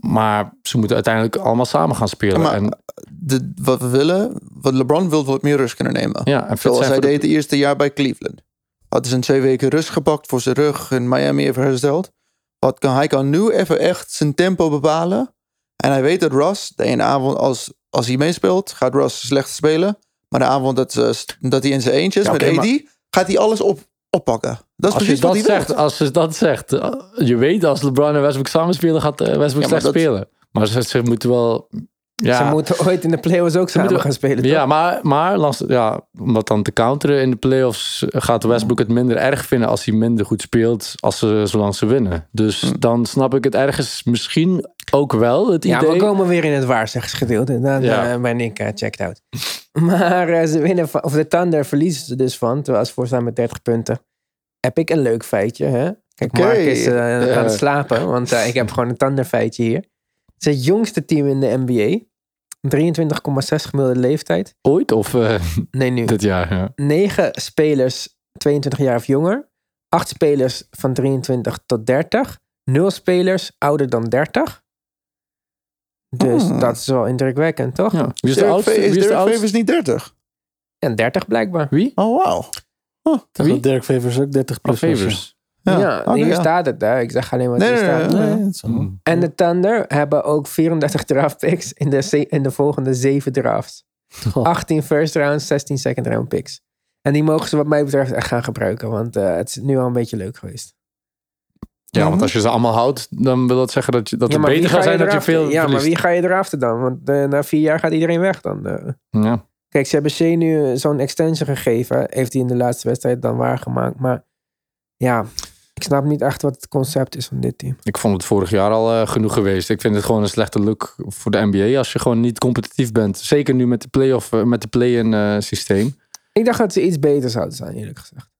maar ze moeten uiteindelijk allemaal samen gaan spelen. Maar- en, De, wat we willen, wat LeBron wil, wat meer rust kunnen nemen. ja, en Zoals hij de- deed het eerste jaar bij Cleveland. Had zijn twee weken rust gepakt voor zijn rug in Miami even hersteld. Wat kan, hij kan nu even echt zijn tempo bepalen. En hij weet dat Russ, de ene avond als, als hij meespeelt, gaat Russ slecht spelen. Maar de avond dat, eh, dat hij in zijn eentje is Ja, met AD, gaat hij alles op, oppakken. Dat is Als je, precies wat dat hij zegt, wil. als je dat zegt, eh, je weet als LeBron en Westbrook samen spelen, gaat eh, Westbrook Ja, slecht dat- spelen. Maar ze, ze moeten wel Ja, Ze moeten ooit in de playoffs ook samen moeten- gaan spelen. Ja, toch? maar, maar langs- ja, om dat dan te counteren in de playoffs gaat Westbrook het minder erg vinden als hij minder goed speelt, als ze, zolang ze winnen. Dus dan snap ik het ergens misschien ook wel, het Ja, idee. we komen weer in het waarzeggersgedeelte. Dan Ja. eh, ben ik eh, checked out. Maar eh, ze winnen van, of de Thunder verliezen ze dus van, terwijl ze voor staan met 30 punten. Heb ik een leuk feitje, hè? Kijk, Oké. Mark is eh, aan het slapen, want eh, ik heb gewoon een Thunder feitje hier. Het is het jongste team in de NBA. 23,6 gemiddelde leeftijd. Ooit of eh, Nee, nu. dit jaar? Ja. 9 spelers 22 jaar of jonger. 8 spelers van 23 tot 30. 0 spelers ouder dan 30. Dus Hmm. dat is wel indrukwekkend, toch? Ja. Wie is de oudste? Is niet 30? En 30 blijkbaar. Wie? Oh, wauw. Dat Dirk Favors ook 30 plus Favors. Ja, hier ja. staat het. Hè. Ik zeg alleen wat Nee, hier nee, staat. nee. Nee, Hmm. En de Thunder hebben ook 34 draft picks in de, in de volgende 7 drafts. Oh. 18 first round, 16 second round picks. En die mogen ze wat mij betreft echt gaan gebruiken. Want eh, het is nu al een beetje leuk geweest. Ja, want als je ze allemaal houdt, dan wil dat zeggen dat, je, dat Ja, het beter ga gaat zijn dat je veel Ja, maar wie ga je draften dan? Want eh, na vier jaar gaat iedereen weg dan. eh. Ja. Kijk, ze hebben Shea nu zo'n extension gegeven. Heeft hij in de laatste wedstrijd dan waargemaakt. Maar ja, ik snap niet echt wat het concept is van dit team. Ik vond het vorig jaar al eh, genoeg geweest. Ik vind het gewoon een slechte look voor de NBA als je gewoon niet competitief bent. Zeker nu met de play-off, eh, met de play-in eh, systeem. Ik dacht dat ze iets beter zouden zijn, eerlijk gezegd.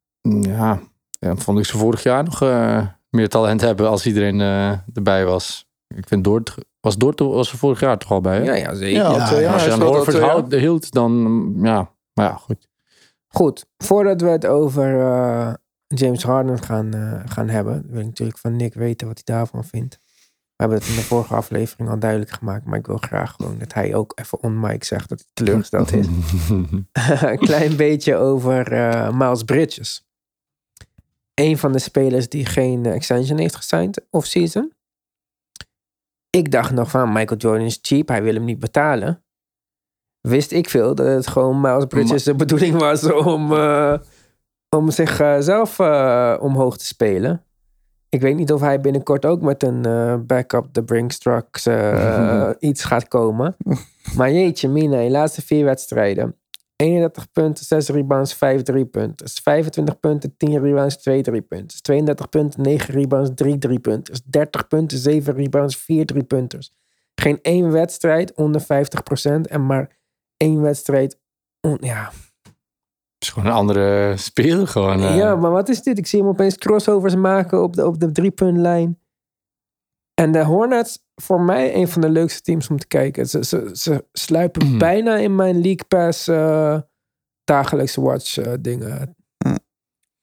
Ja, ja, vond ik ze vorig jaar nog eh, meer talent hebben als iedereen eh, erbij was. Ik vind Dort, was Dort was er vorig jaar toch al bij? hè? Ja, ja zeker. Ja, al Ja, twee ja, jaar. als je dan Horford houdt, hield, dan ja. Maar ja, goed. Goed, voordat we het over eh, James Harden gaan, eh, gaan hebben, wil ik natuurlijk van Nick weten wat hij daarvan vindt. We hebben het in de vorige aflevering al duidelijk gemaakt, maar ik wil graag gewoon dat hij ook even on mic zegt dat hij teleurgesteld is. een klein beetje over eh, Miles Bridges. Een van de spelers die geen eh, extension heeft gesigned off-season. Ik dacht nog van Michael Jordan is cheap, hij wil hem niet betalen. Wist ik veel dat het gewoon Miles Bridges de bedoeling was om, om zichzelf eh omhoog te spelen. Ik weet niet of hij binnenkort ook met een eh, backup the trucks eh, iets gaat komen. Maar jeetje, Mina, in de laatste vier wedstrijden. 31 punten, 6 rebounds, 5 3 punten. 25 punten, 10 rebounds, 2 3 punten. 32 punten, 9 rebounds, 3 3 punten. 30 punten, 7 rebounds, 4 3 punters. Geen één wedstrijd onder 50% en maar één wedstrijd. On, ja. Is gewoon een andere speler. Gewoon, eh. ja, maar wat is dit? Ik zie hem opeens crossovers maken op de, op de driepuntlijn. En de Hornets, voor mij een van de leukste teams om te kijken. Ze, ze, ze sluipen bijna in mijn League Pass eh, dagelijkse watch eh, dingen.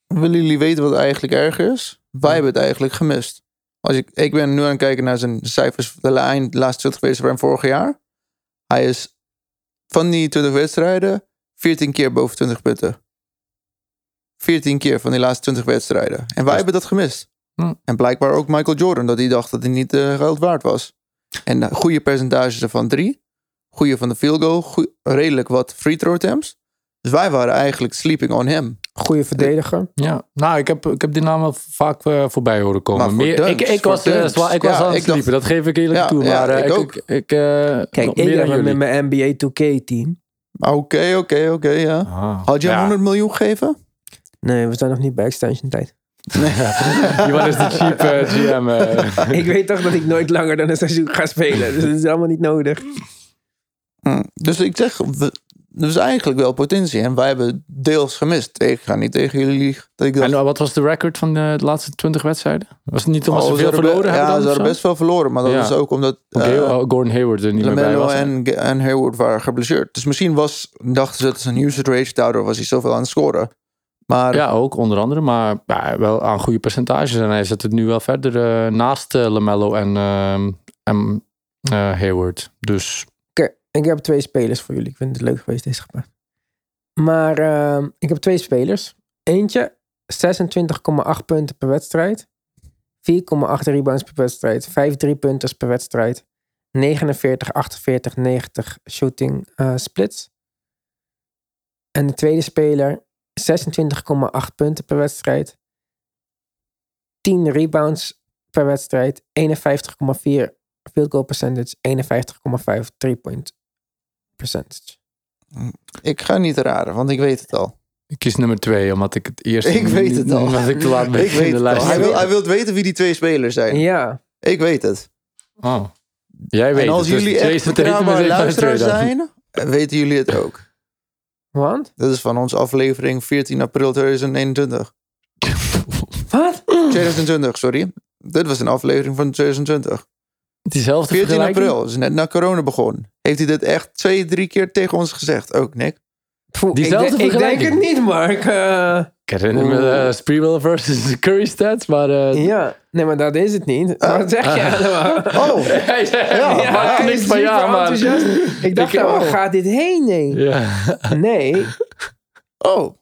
Willen jullie weten wat eigenlijk erger is? Wij hebben het eigenlijk gemist. Als ik, ik ben nu aan het kijken naar zijn cijfers de, lijn, de laatste 20 wedstrijden van vorig jaar. Hij is van die 20 wedstrijden 14 keer boven 20 punten. 14 keer van die laatste 20 wedstrijden. En wij hebben dat gemist. Hm. En blijkbaar ook Michael Jordan, dat hij dacht dat hij niet eh, geld waard was. En eh, goede percentages ervan drie. Goede van de field goal. goeie- redelijk wat free throw attempts. Dus wij waren eigenlijk sleeping on him. Goede verdediger. Ja, nou, ik heb, ik heb die naam wel vaak eh, voorbij horen komen. Maar voor Meer, dunks, ik, ik voor was, eh, dunks. zwaar- ik was Ja, aan het sliepen, dat geef ik eerlijk Ja, toe. Maar eh, ik ik, ook. ik, ik, eh, Kijk, nog ik meer heb in mijn NBA 2K team. Oké, oké, oké, ja. Ah. Had je hem Ja. 100 miljoen gegeven? Nee, we zijn nog niet bij extension tijd. Iemand is de cheap eh, GM. eh. ik weet toch dat ik nooit langer dan een seizoen ga spelen. Dus dat is allemaal niet nodig. Hm. Dus ik zeg, we, is eigenlijk wel potentie. En wij hebben deels gemist. Ik ga niet tegen jullie. Dat ik dacht, En wat was de record van de laatste 20 wedstrijden? Was het niet omdat oh, ze ze veel verloren Ja, hebben? ze dan of hadden best wel verloren. Maar dat Ja. is ook omdat Oké, eh, oh, Gordon Hayward er niet meer bij was. en, en Hayward waren geblesseerd. Dus misschien was, dachten ze dat is een usage rate. Daardoor was hij zoveel aan het scoren. Maar Ja, ook onder andere. Maar ja, wel aan goede percentages. En hij zet het nu wel verder eh, naast eh, LaMelo en, ehm, en Hayward. Dus ik heb twee spelers voor jullie. Ik vind het leuk geweest deze gepraat. Maar ehm, ik heb twee spelers. Eentje 26,8 punten per wedstrijd. 4,8 rebounds per wedstrijd. 5 driepunters per wedstrijd. 49, 48, 90 shooting eh, splits. En de tweede speler 26,8 punten per wedstrijd. 10 rebounds per wedstrijd. 51,4 field goal percentage, 51,5 three-point percentage. Ik ga niet raden, want ik weet het al. Ik kies nummer twee, omdat ik het eerst... Ik weet het al. Omdat ik te laat ben Ik weet in de het lijst. al. Hij wil, hij wil weten wie die twee spelers zijn. Ja, Ik weet het. Oh. Jij weet en als het, dus jullie twee echt betrouwbare luisteraars zijn, weten jullie het ook. want? Dat is van onze aflevering 14 april 2021. Wat? 2020, sorry. Dit was een aflevering van 2020. Diezelfde 14 vergelijking? april, dus net na corona begon. Heeft hij dit echt twee, drie keer tegen ons gezegd? Ook, Nick? Poeh, Diezelfde ik, de- ik denk het niet, Mark. Eh, Ik herinner me uh, Spreewell versus Curry stats, maar... eh, ja, nee, maar dat is het niet. Wat zeg je? Oh, Hij zei, Ja, ja, maar niks is van ja, maar... Ik dacht, Ik- nou, waar oh. gaat dit heen? Nee. Ja. Nee, oh.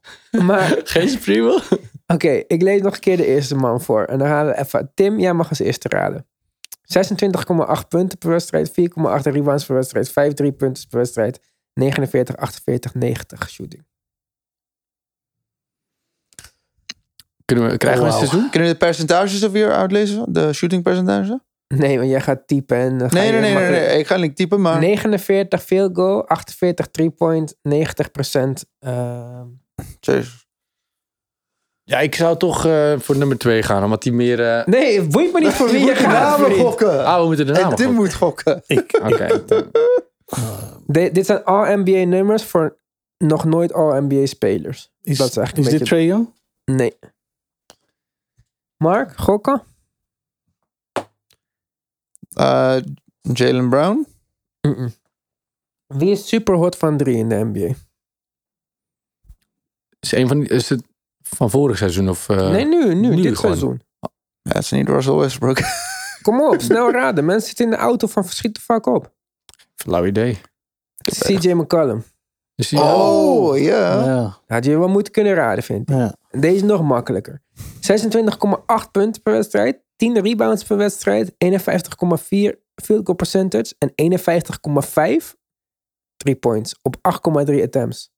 maar Geen Spreewell? Oké, ik lees nog een keer de eerste man voor. En dan raden we even. Tim, jij mag als eerste raden. 26,8 punten per wedstrijd, 4,8 rebounds per wedstrijd, 5 3 punten per wedstrijd, 49, 48, 90 shooting. Kunnen we, krijgen we een Wauw. seizoen? Kunnen we de percentages er weer uitlezen? De shooting percentage? Nee, want jij gaat typen en dan ga Nee, nee, nee, nee, nee. Ik ga niet typen, maar... 49 field goal, 48 3 point, 90 procent. Jezus. Ja, ik zou toch eh, voor nummer twee gaan, omdat die meer... eh, Nee, het boeit me niet voor wie je gaat, vriend. gokken. Ah, we moeten de naam en Tim moet gokken. Ik, Oké. De- dit zijn all-NBA nummers voor nog nooit all-NBA spelers. is, Dat is eigenlijk is een dit beetje- Trae Young? Nee. Mark, gokken? Eh, Jalen Brown? Wie is super hot van drie in de NBA? Is, een van die, is het van vorig seizoen of... eh, nee, nu, nu, nu dit gewoon. seizoen. Ja, het is niet Russell Westbrook. Kom op, snel raden. Mensen zitten in de auto van verschiet de fuck op. Flauw idee. CJ McCollum. Die, Oh, ja. Ja. Had je wel moeten kunnen raden, vind ik. ja. Deze is nog makkelijker. 26,8 punten per wedstrijd. 10 rebounds per wedstrijd. 51,4 field goal percentage. En 51,5 3 points op 8,3 attempts.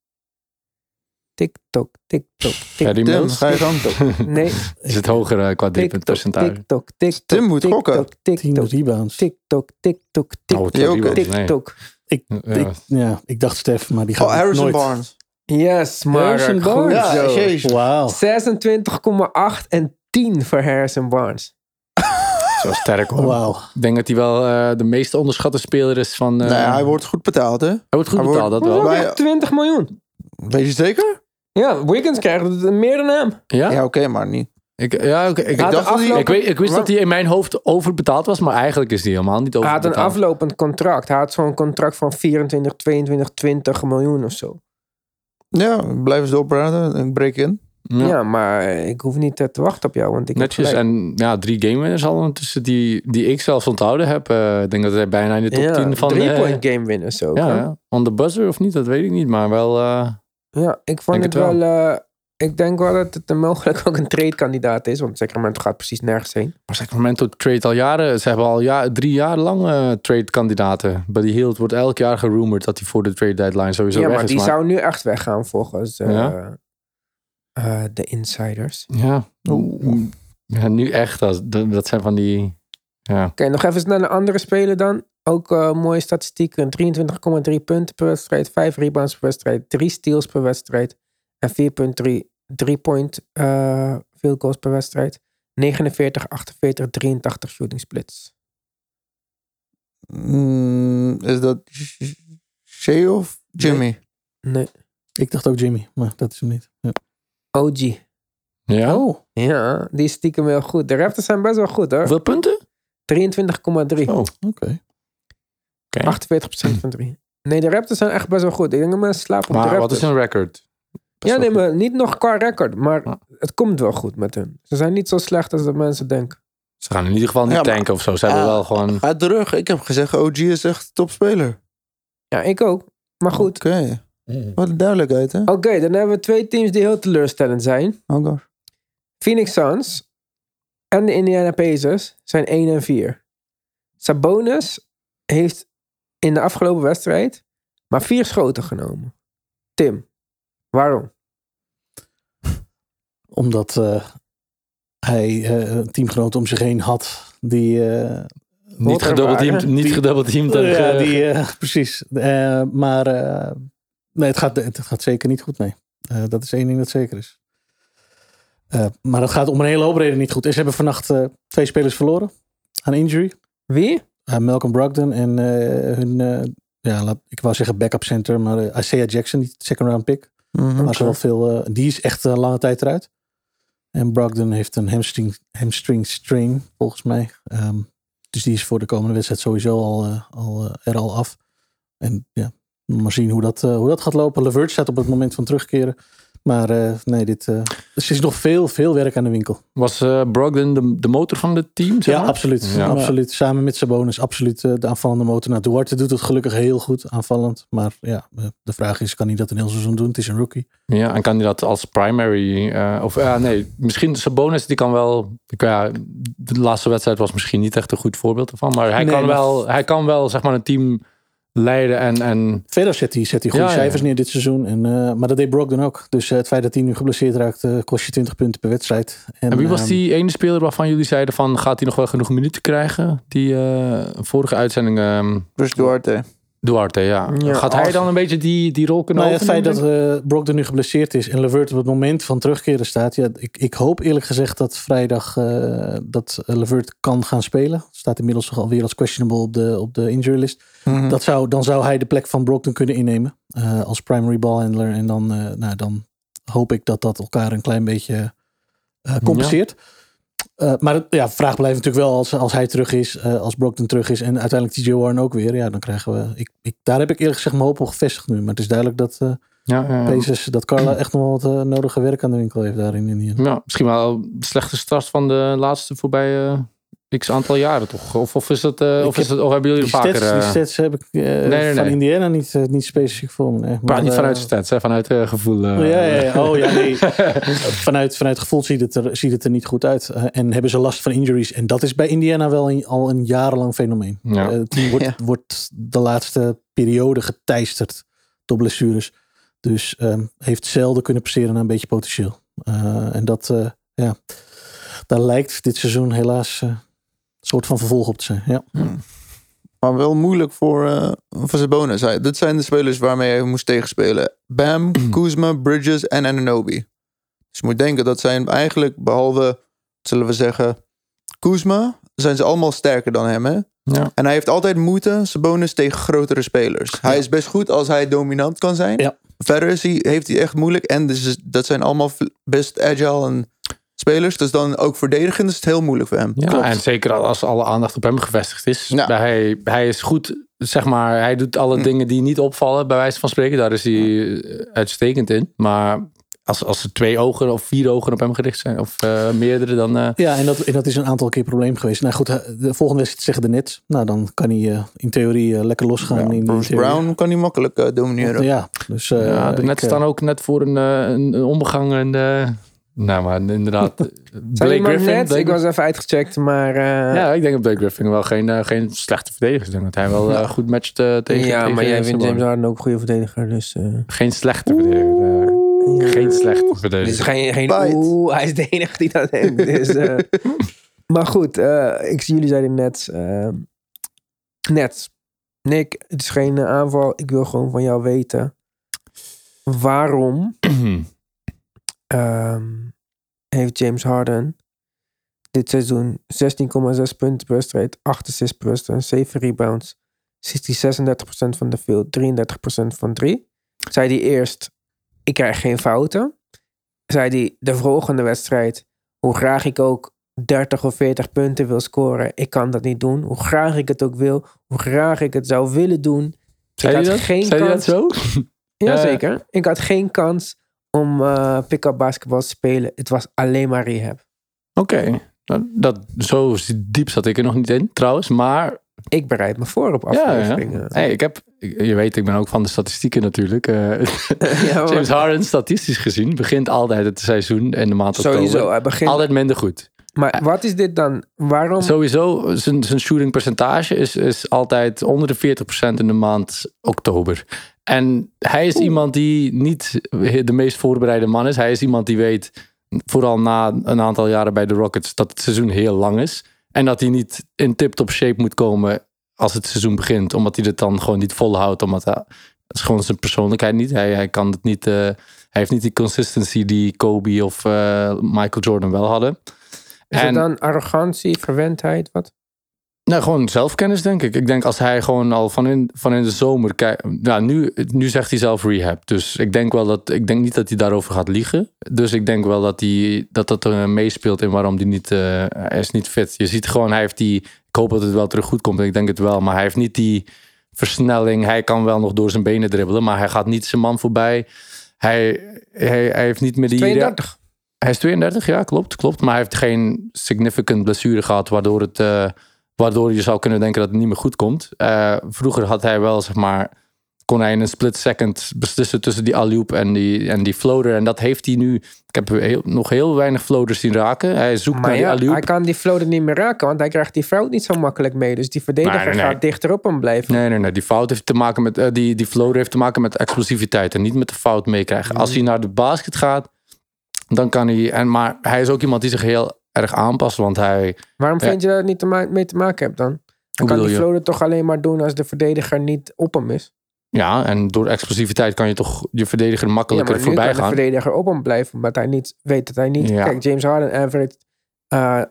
Tik-tok, tik-tok, tik-tok. Ga je gang. Nee, Is het hoger eh, qua tik-tok, percentage? tik-tok, tik-tok. Tim moet gokken. tik-tok, 10 Tik-tok, rebounds. tik-tok, tik-tok, Oh, tik-tok, tik-tok. Ik, Ja. ik, ja, ik dacht Stef, maar die gaat Oh, Harrison nooit. Barnes. Yes, maar Harrison Barnes? Ja, zo. jezus. Wauw. 26,8 en 10 voor Harrison Barnes. Zo sterk hoor. Wauw. Ik denk dat hij wel eh, de meest onderschatte speler is van... eh, Nee, hij wordt goed betaald, hè? hij wordt goed hij betaald, wordt- dat wel. Wij- Wij... 20 miljoen. Weet je zeker? Ja, Wiggins krijgt meer dan hem. Ja? Ja, oké, maar niet. Ik, ja, oké. ik, dacht dat hij- ik, weet, ik wist dat hij in mijn hoofd overbetaald was, maar eigenlijk is hij helemaal niet Hij had een overbetaald. aflopend contract. Hij had zo'n contract van 24, 22, 20 miljoen of zo. Ja, blijf eens doorpraten. Ik breek in. Ja. Ja, maar ik hoef niet eh, te wachten op jou, want ik heb Netjes. En ja, drie game winners al ondertussen die, die ik zelfs onthouden heb. Eh, ik denk dat hij bijna in de top ja, 10 van... drie eh, point game winners ook. ja, on the buzzer of niet, dat weet ik niet. Maar wel... eh, Ja, ik vond Denk het wel. eh, ik denk wel dat het mogelijk ook een trade kandidaat is, want Sacramento gaat precies nergens heen. maar Sacramento trade al jaren. Ze hebben al ja, drie jaar lang eh, trade kandidaten. Buddy Hield wordt elk jaar gerumored dat hij voor de trade deadline sowieso ja, weg maar is. die zou nu echt weggaan volgens eh, Ja? eh, de insiders. Ja. ja, nu echt. Dat, dat dat zijn van die... Ja. Oké, nog even naar een andere speler dan. Ook eh, mooie statistieken. 23,3 punten per wedstrijd, 5 rebounds per wedstrijd, 3 steals per wedstrijd en 4,3 3-point eh field goals per wedstrijd. 49, 48, 83 shooting splits. Mm, is dat Sh- Shea of Jimmy? Nee, Ik dacht ook Jimmy, maar dat is hem niet. Ja. OG. ja? Oh, Ja, die is stiekem heel goed. De Raptors zijn best wel goed hoor. Hoeveel punten? 23,3. Oh, oké. Oké. 48% van 3. Nee, de Raptors zijn echt best wel goed. Ik denk dat mensen slapen op de Maar Raptors. wat is een record? Best Ja, nee, maar niet nog qua record. Maar Ja. het komt wel goed met hun. Ze zijn niet zo slecht als de mensen denken. Ze gaan in ieder geval niet Ja, maar- tanken of zo. Ze hebben Ah. wel gewoon... Ga terug. Ik heb gezegd, OG is echt topspeler. Ja, ik ook. Maar goed. Oké. Wat een duidelijkheid, hè? Oké, dan hebben we twee teams die heel teleurstellend zijn. Oh gosh. Phoenix Suns en de Indiana Pacers zijn 1 en 4. Sabonis heeft in de afgelopen wedstrijd maar vier schoten genomen. Tim, waarom? Omdat eh, hij eh, een teamgenoot om zich heen had die, eh, Niet gedubbelteamd. Niet gedubbelteamd. ja, die, precies. Maar nee, het gaat, het gaat zeker niet goed, nee. Eh, dat is één ding dat zeker is. Maar het gaat om een hele hoop redenen niet goed. En Ze hebben vannacht twee spelers verloren aan injury. Wie? Uh, Malcolm Brogdon en eh, hun, eh, ja, laat, ik wou zeggen backup center, maar eh, Isaiah Jackson, die second round pick. Mhm. Maar wel veel, eh, die is echt een lange tijd eruit. En Brogdon heeft een hamstring, hamstring strain, volgens mij. Ehm, dus die is voor de komende wedstrijd sowieso al, eh, al, eh, er al af. En ja, maar zien hoe dat, eh, hoe dat gaat lopen. Levert staat op het moment van terugkeren. Maar eh, nee, dit, eh, dus er is nog veel, veel werk aan de winkel. Was eh, Brogdon de, de motor van het team? Zeg Ja, absoluut. Ja. absoluut. Samen met Sabonis, absoluut de aanvallende motor. Nou, Duarte doet het gelukkig heel goed aanvallend. Maar ja, de vraag is, kan hij dat een heel seizoen doen? Het is een rookie. Ja, en kan hij dat als primary... of nee, misschien Sabonis, die kan wel... ik- Ja, de laatste wedstrijd was misschien niet echt een goed voorbeeld ervan. Maar hij, Nee, kan, wel, hij kan wel, zeg maar, een team leiden en... en Verder zet hij, zet hij goede Ja, cijfers neer dit seizoen. En, eh, maar dat deed Brogdon ook. Dus eh, het feit dat hij nu geblesseerd raakt, eh, kost je 20 punten per wedstrijd. en wie was ehm, die ene speler waarvan jullie zeiden van... gaat hij nog wel genoeg minuten krijgen? Die eh, vorige uitzending... ehm, Chris Duarte. Duarte, ja. Ja, gaat hij dan een beetje die, die rol kunnen Nou het feit dat eh Brogdon nu geblesseerd is en Levert op het moment van terugkeren staat. Ja, ik, ik hoop eerlijk gezegd dat vrijdag eh, dat Levert kan gaan spelen. Staat inmiddels toch alweer als questionable op de, op de injury list. Mhm. Dat zou, dan zou hij de plek van Brogdon kunnen innemen eh, als primary ballhandler. En dan, eh, nou, dan hoop ik dat dat elkaar een klein beetje eh, compenseert. Eh, maar ja, vraag blijft natuurlijk wel als, als hij terug is, eh, als Brogdon terug is en uiteindelijk TJ Warren ook weer. Ja, dan krijgen we. Ik, ik, daar heb ik eerlijk gezegd mijn hoop op gevestigd nu. Maar het is duidelijk dat eh Ja, ja, ja. Pacers, dat Carla echt nog wel wat nodige werk aan de winkel heeft daarin. In Ja, misschien wel de slechte start van de laatste voorbije x aantal jaren toch? Of, of is dat, eh, of, is dat, of hebben jullie die, er vaker... stats, die eh, stats heb ik eh, nee, van nee. Indiana niet, niet specifiek voor me. Nee. Maar, niet vanuit stats, hè, vanuit eh, gevoel. eh. Ja, ja, ja. Oh ja, nee. vanuit, vanuit gevoel ziet het, er, ziet het er niet goed uit. En hebben ze last van injuries. En dat is bij Indiana wel een- al een jarenlang fenomeen. Ja. Het team wordt, Ja. wordt de laatste periode geteisterd door blessures. Dus ehm, heeft zelden kunnen presteren naar een beetje potentieel. Eh, en dat, eh, ja, daar lijkt dit seizoen helaas eh, soort van vervolg op te zijn. Ja. Maar wel moeilijk voor, eh voor zijn bonus. Hij- Dit zijn de spelers waarmee hij moest tegenspelen. Bam, Kuzma, Bridges en Ananobi. Dus je moet denken dat zijn eigenlijk, behalve, zullen we zeggen, Kuzma, zijn ze allemaal sterker dan hem. Hè? Ja. En hij heeft altijd moeite, zijn bonus tegen grotere spelers. Hij is best goed als hij dominant kan zijn. Ja. Verder is hij, heeft hij echt moeilijk. En dus, dat zijn allemaal best agile en spelers. Dus dan ook verdedigend is het heel moeilijk voor hem. Ja, en zeker als alle aandacht op hem gevestigd is. Ja. Hij, hij is goed, zeg maar, hij doet alle Hm. dingen die niet opvallen, bij wijze van spreken. Daar is hij eh, uitstekend in. Maar als, als er twee ogen of vier ogen op hem gericht zijn, of eh, meerdere, dan... eh, Ja, en dat, en dat is een aantal keer probleem geweest. Nou goed, de volgende wedstrijd zeggen de Nets. Nou, dan kan hij eh, in theorie lekker losgaan. Ja, in Bruce theorie. Brown kan hij makkelijk domineren. Ja, dus eh, ja, de ik, net staan ook net voor een, eh, een, een onbegang. Eh, nou, maar inderdaad. Zijn Blake Griffin. net? Blake- Ik was even uitgecheckt, maar... eh, ja, ik denk dat Blake Griffin wel geen, eh, geen slechte verdediger is. Ik denk dat hij wel eh, goed matcht eh, tegen ja, tegen maar jij vindt. James Harden ook een goede verdediger, dus... eh, Geen slechte verdediger. eh, ja. Geen slechte verdediger. geen, geen Spijt. oeh, hij is de enige die dat denkt. Dus, eh, maar goed, eh, ik zie jullie zeiden net, eh, net, Nick, het is geen eh, aanval. Ik wil gewoon van jou weten, waarom ehm, heeft James Harden dit seizoen 16,6 punten per wedstrijd, 8 assists per wedstrijd, 7 rebounds, 16, 36% van de field, 33% van 3. Zei hij eerst, ik krijg geen fouten. Zei hij de volgende wedstrijd, hoe graag ik ook 30 of 40 punten wil scoren, ik kan dat niet doen. Hoe graag ik het ook wil, hoe graag ik het zou willen doen. Zei ik had dat? geen Zei kans. dat zo? Ja. Jazeker. Ik had geen kans om eh pick-up basketbal te spelen. Het was alleen maar rehab. Oké. Dat, dat, zo diep zat ik er nog niet in, trouwens. Maar Ik bereid me voor op ja, ja. afleveringen. Hey, ik heb, je weet, ik ben ook van de statistieken natuurlijk. eh. Ja, James Harden, statistisch gezien, begint altijd het seizoen en de maand Sowieso, oktober. hij begint... Altijd minder goed. Maar wat is dit dan? Waarom? Sowieso, zijn, zijn shooting percentage is, is altijd onder de 40% in de maand oktober. En hij is iemand die niet de meest voorbereide man is. Hij is iemand die weet, vooral na een aantal jaren bij de Rockets, dat het seizoen heel lang is. En dat hij niet in tip-top shape moet komen als het seizoen begint. Omdat hij het dan gewoon niet volhoudt. Omdat hij, dat is gewoon zijn persoonlijkheid niet. Hij, hij kan het niet. eh, hij heeft niet die consistency die Kobe of eh, Michael Jordan wel hadden. Is En- het dan arrogantie, verwendheid, wat? Nou, gewoon zelfkennis, denk ik. Ik denk als hij gewoon al van in, van in de zomer kijkt. Ja, nu, nu zegt hij zelf rehab. Dus ik denk wel dat. Ik denk niet dat hij daarover gaat liegen. Dus ik denk wel dat hij, dat, dat er meespeelt in waarom hij niet. eh, hij is niet fit. Je ziet gewoon, hij heeft die. Ik hoop dat het wel terug goed komt. Ik denk het wel. Maar hij heeft niet die versnelling. Hij kan wel nog door zijn benen dribbelen. Maar hij gaat niet zijn man voorbij. Hij, hij, hij heeft niet meer die. 32. Hij is 32, ja, klopt, klopt. Maar hij heeft geen significant blessure gehad, waardoor, het, eh, waardoor je zou kunnen denken dat het niet meer goed komt. Eh, vroeger had hij wel, zeg maar, kon hij in een split second beslissen tussen die alley en die, en die floater. En dat heeft hij nu. Ik heb heel, nog heel weinig floaters zien raken. Hij zoekt Maar naar ja, die hij kan die floater niet meer raken, want hij krijgt die fout niet zo makkelijk mee. Dus die verdediger Nee, nee, nee. gaat dichter op hem blijven. Nee, nee, nee. Die fout heeft te maken met. eh, die, die floater heeft te maken met explosiviteit en niet met de fout meekrijgen. Als hij naar de basket gaat, dan kan hij. En, maar hij is ook iemand die zich heel erg aanpast, want hij. Waarom Ja. vind je dat het niet te mee te maken hebt dan? Dan kan die floater toch alleen maar doen als de verdediger niet op hem is. Ja, en door explosiviteit kan je toch je verdediger makkelijker maar voorbij de gaan. verdediger op hem blijven, omdat hij niet weet dat hij niet... Ja. Kijk, James Harden average eh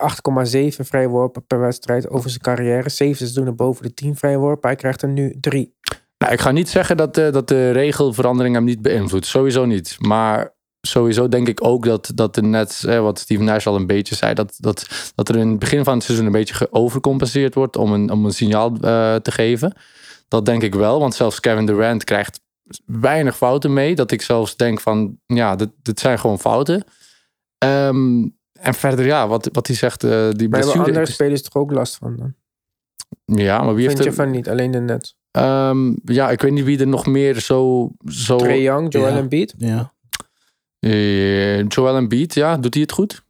8,7 vrijworpen per wedstrijd over zijn carrière. Zeven seizoenen boven de 10 vrijworpen. Hij krijgt er nu drie. Nou, ik ga niet zeggen dat, eh, dat de regelverandering hem niet beïnvloedt. Sowieso niet. Maar sowieso denk ik ook dat, dat de Nets, eh, wat Steven Nash al een beetje zei, dat, dat, dat er in het begin van het seizoen een beetje geovercompenseerd wordt om een, om een signaal eh, te geven. Dat denk ik wel, want zelfs Kevin Durant krijgt weinig fouten mee. Dat ik zelfs denk van, ja, dit, dit zijn gewoon fouten. Ehm, en verder, ja, wat, wat hij zegt, eh, die Maar blessure... andere spelers toch ook last van dan? Ja, maar wie heeft Vind je van niet, alleen de Nets. Ehm, ja, ik weet niet wie er nog meer zo... zo Trae Young, Joel Ja. Embiid. Ja. Eh, Joel Embiid, ja, doet hij het goed?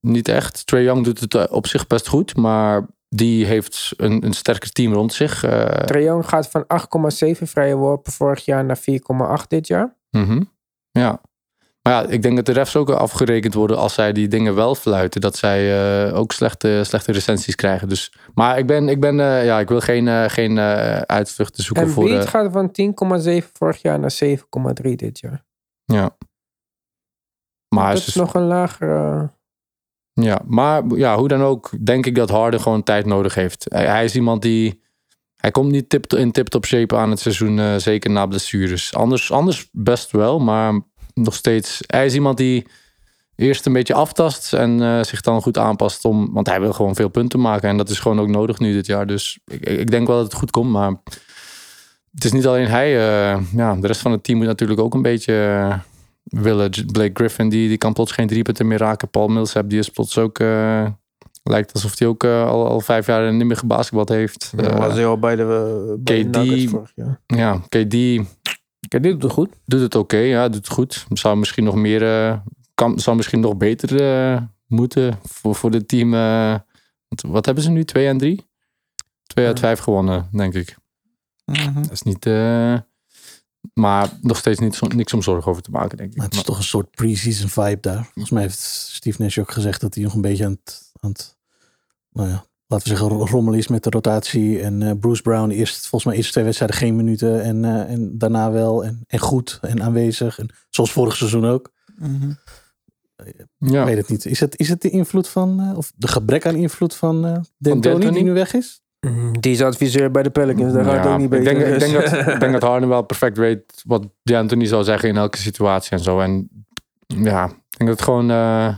Niet echt. Trae Young doet het eh, op zich best goed, maar die heeft een, een sterker team rond zich. eh, Trae Young gaat van 8,7 vrije worpen vorig jaar naar 4,8 dit jaar. mhm. Ja. Maar ja, ik denk dat de refs ook afgerekend worden als zij die dingen wel fluiten. Dat zij ook slechte, slechte recensies krijgen. Dus, maar ik ben, ik ben ja, ik wil geen, geen uitvluchten zoeken voor... Embiid eh, gaat van 10,7 vorig jaar naar 7,3 dit jaar. ja. Maar dat is is nog een lagere... Ja, maar ja, hoe dan ook, denk ik dat Harden gewoon tijd nodig heeft. Hij, hij is iemand die. Hij komt niet tip, in tip-top shape aan het seizoen, eh, zeker na blessures. Anders, anders best wel, maar nog steeds. Hij is iemand die eerst een beetje aftast en eh, zich dan goed aanpast. Om, want hij wil gewoon veel punten maken en dat is gewoon ook nodig nu dit jaar. Dus ik, ik denk wel dat het goed komt, maar het is niet alleen hij. eh, ja, de rest van het team moet natuurlijk ook een beetje willen. Blake Griffin, die, die kan plots geen drie punten meer raken. Paul Millsap, die is plots ook... eh, lijkt alsof hij ook eh, al, al vijf jaar niet meer gebasketbald heeft. Ja, Eh, was hij al bij de, bij de KD. Nuggets vorig jaar. ja, KD doet het goed. doet het oké. ja, doet het goed. Zou misschien nog meer... kan, zou misschien nog beter eh, moeten voor, voor dit team. eh, wat hebben ze nu? Twee en drie? Twee uit Ja. vijf gewonnen, denk ik. Dat is niet... eh, maar nog steeds niet, zo- niks om zorgen over te maken, denk ik. Maar het is toch een soort pre-season vibe daar. Volgens mij heeft Steve Nash ook gezegd dat hij nog een beetje aan het, aan het nou ja, laten we zeggen, ro- rommel is met de rotatie. En eh, Bruce Brown eerst, volgens mij eerste twee wedstrijden geen minuten en, eh, en daarna wel. En, en goed en aanwezig. En zoals vorig seizoen ook. ja. Ik weet het niet. Is het, is het de invloed van, eh, of de gebrek aan invloed van eh D'Antoni D'Antoni? die nu weg is? Mm, Die is adviseur bij de Pelicans. Daar gaat het Ja, ook niet ik beter. denk, ik, denk dat, ik denk dat Harden wel perfect weet wat D'Antoni zou zeggen in elke situatie en zo. En ja, ik denk dat het gewoon... eh,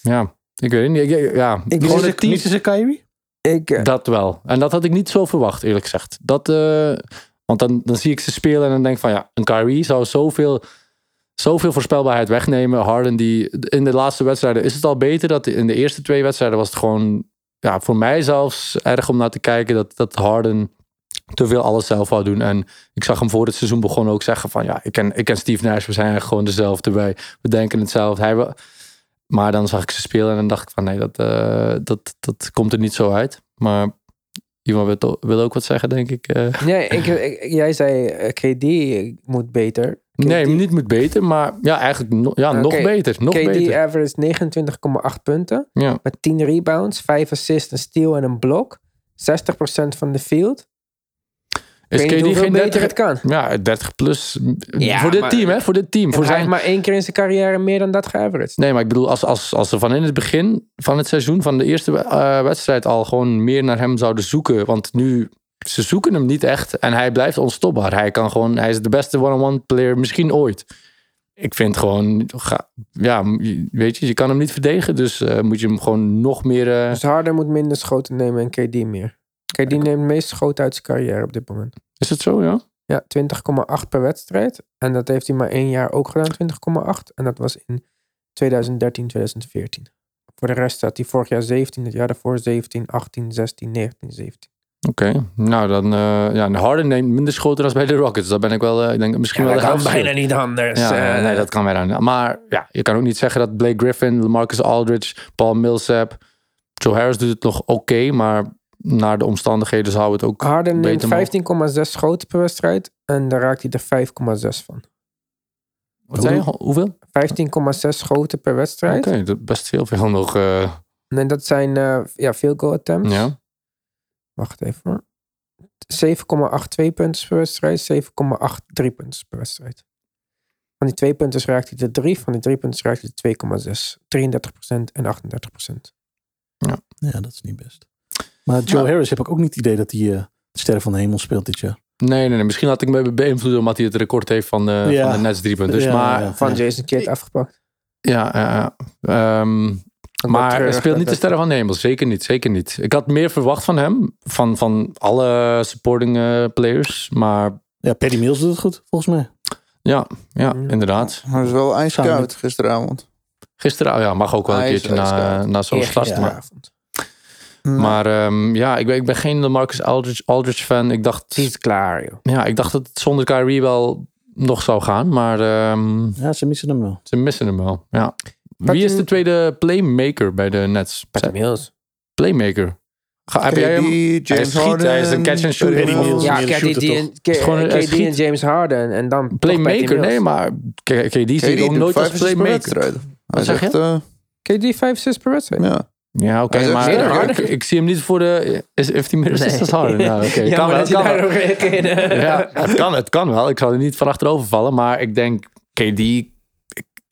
ja, ik weet het niet. Ik- Ja, Ik gewoon het team- Kyrie? Ik, eh, Dat wel. En dat had ik niet zo verwacht, eerlijk gezegd. Dat, eh, want dan, dan zie ik ze spelen en dan denk ik van ja, een Kyrie zou zoveel, zoveel voorspelbaarheid wegnemen. Harden die in de laatste wedstrijden is het al beter. Dat in de eerste twee wedstrijden was het gewoon ja, voor mij zelfs erg om naar te kijken dat, dat Harden te veel alles zelf wou doen. En ik zag hem voor het seizoen begon ook zeggen van ja, ik ken, ik ken Steve Nash, we zijn gewoon dezelfde. Wij, we denken hetzelfde. Hij, maar dan zag ik ze spelen en dan dacht ik van nee, dat, eh, dat, dat komt er niet zo uit. Maar iemand wil, ook wat zeggen, denk ik. eh. nee, ik, ik- jij zei eh, KD moet beter. Nee, niet moet beter, maar ja, eigenlijk no- ja, nog beter. Nog KD beter. average 29,8 punten. Ja. Met 10 rebounds, 5 assists, een steal en een blok. 60% van de field. Is KD geen beter 30, het kan. Ja, 30 plus. Ja, voor dit maar- team, hè? Voor dit team. Voor Hij heeft zijn... maar één keer in zijn carrière meer dan dat geaveraged. Nee, maar ik bedoel, als, als, als ze van in het begin van het seizoen, van de eerste eh, wedstrijd, al gewoon meer naar hem zouden zoeken. Want nu, ze zoeken hem niet echt en hij blijft onstopbaar. Hij kan gewoon, hij is de beste one-on-one player misschien ooit. Ik vind gewoon, ja, weet je, je kan hem niet verdedigen. Dus eh, moet je hem gewoon nog meer. eh, Dus Harden moet minder schoten nemen en KD meer. KD neemt de meeste schoten uit zijn carrière op dit moment. is het zo, ja? Ja, 20,8 per wedstrijd. En dat heeft hij maar één jaar ook gedaan, 20,8. En dat was in 2013, 2014. Voor de rest had hij vorig jaar 17, het jaar daarvoor 17, 18, 16, 19, 17. Oké, nou dan, eh ja, Harden neemt minder schoten dan bij de Rockets. Dat ben ik wel, eh, ik denk misschien wel de helft verschil. niet anders. Ja, eh. nee, dat kan bijna niet. Maar ja, je kan ook niet zeggen dat Blake Griffin, Marcus Aldridge, Paul Millsap, Joe Harris doet het nog oké, maar naar de omstandigheden zou het ook. Harden neemt beter 15,6 schoten per wedstrijd. En daar raakt hij er 5,6 van. 15,6 Wat zei je? Hoeveel? schoten per wedstrijd. Oké, dat best heel veel nog. En dat zijn ja, veel goal attempts. ja. Wacht even hoor. 7,82 punten per wedstrijd, 7,83 punten per wedstrijd. Van die twee punten raakt hij de drie, van die drie punten raakt hij de 2,6. 33% en 38%. Ja, dat is niet best. Maar Joe Harris heb ik ook niet het idee dat hij eh de sterren van de hemel speelt dit jaar. Nee, nee, nee, misschien had ik me beïnvloed omdat hij het record heeft van de, Ja. van de Nets drie punten. Dus, Ja, maar ja. Van Jason Kidd afgepakt. ja, ja, ja. Maar hij treurig speelt niet de sterren van de hemel. Zeker niet, zeker niet. Ik had meer verwacht van hem, van, van alle supporting eh, players. Maar Ja, Paddy Mills doet het goed, volgens mij. ja, ja inderdaad. Hij was wel ijskoud gisteravond. Gisteren, oh ja, mag ook wel een is keertje na, na zo'n start. Maar, maar ehm, ja, ik ben, ik ben geen Marcus Aldridge, Aldridge fan. Ik dacht, Het is klaar joh. ja, ik dacht dat het zonder Kyrie wel nog zou gaan. Maar ehm, Ja, ze missen hem wel. ze missen hem wel. Ja. Wie is de tweede playmaker bij de Nets? Patty Mills. Playmaker. Ga, heb KD, jij hem? James schiet, Harden. hij is een catch and shoot. Mills. Ja, KD, en, KD en. James Harden. En dan Playmaker, nee, maar KD zie KD ik ook nooit als playmaker. Hij zeg is je? eh, KD 5 assists per wedstrijd. ja. Ja, oké, maar ik, Harden. ik, ik zie hem niet voor de... Is, heeft hij meer assists als Harden? Nou, oké. Ja, kan maar wel, dat je kan wel. Ja, het kan, het kan wel. Ik zal er niet van achterover vallen. Maar ik denk, KD...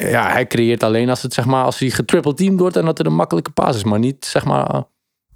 Ja, hij creëert alleen als het zeg maar... Als hij getriple teamd wordt en dat er een makkelijke paas is. Maar niet zeg maar...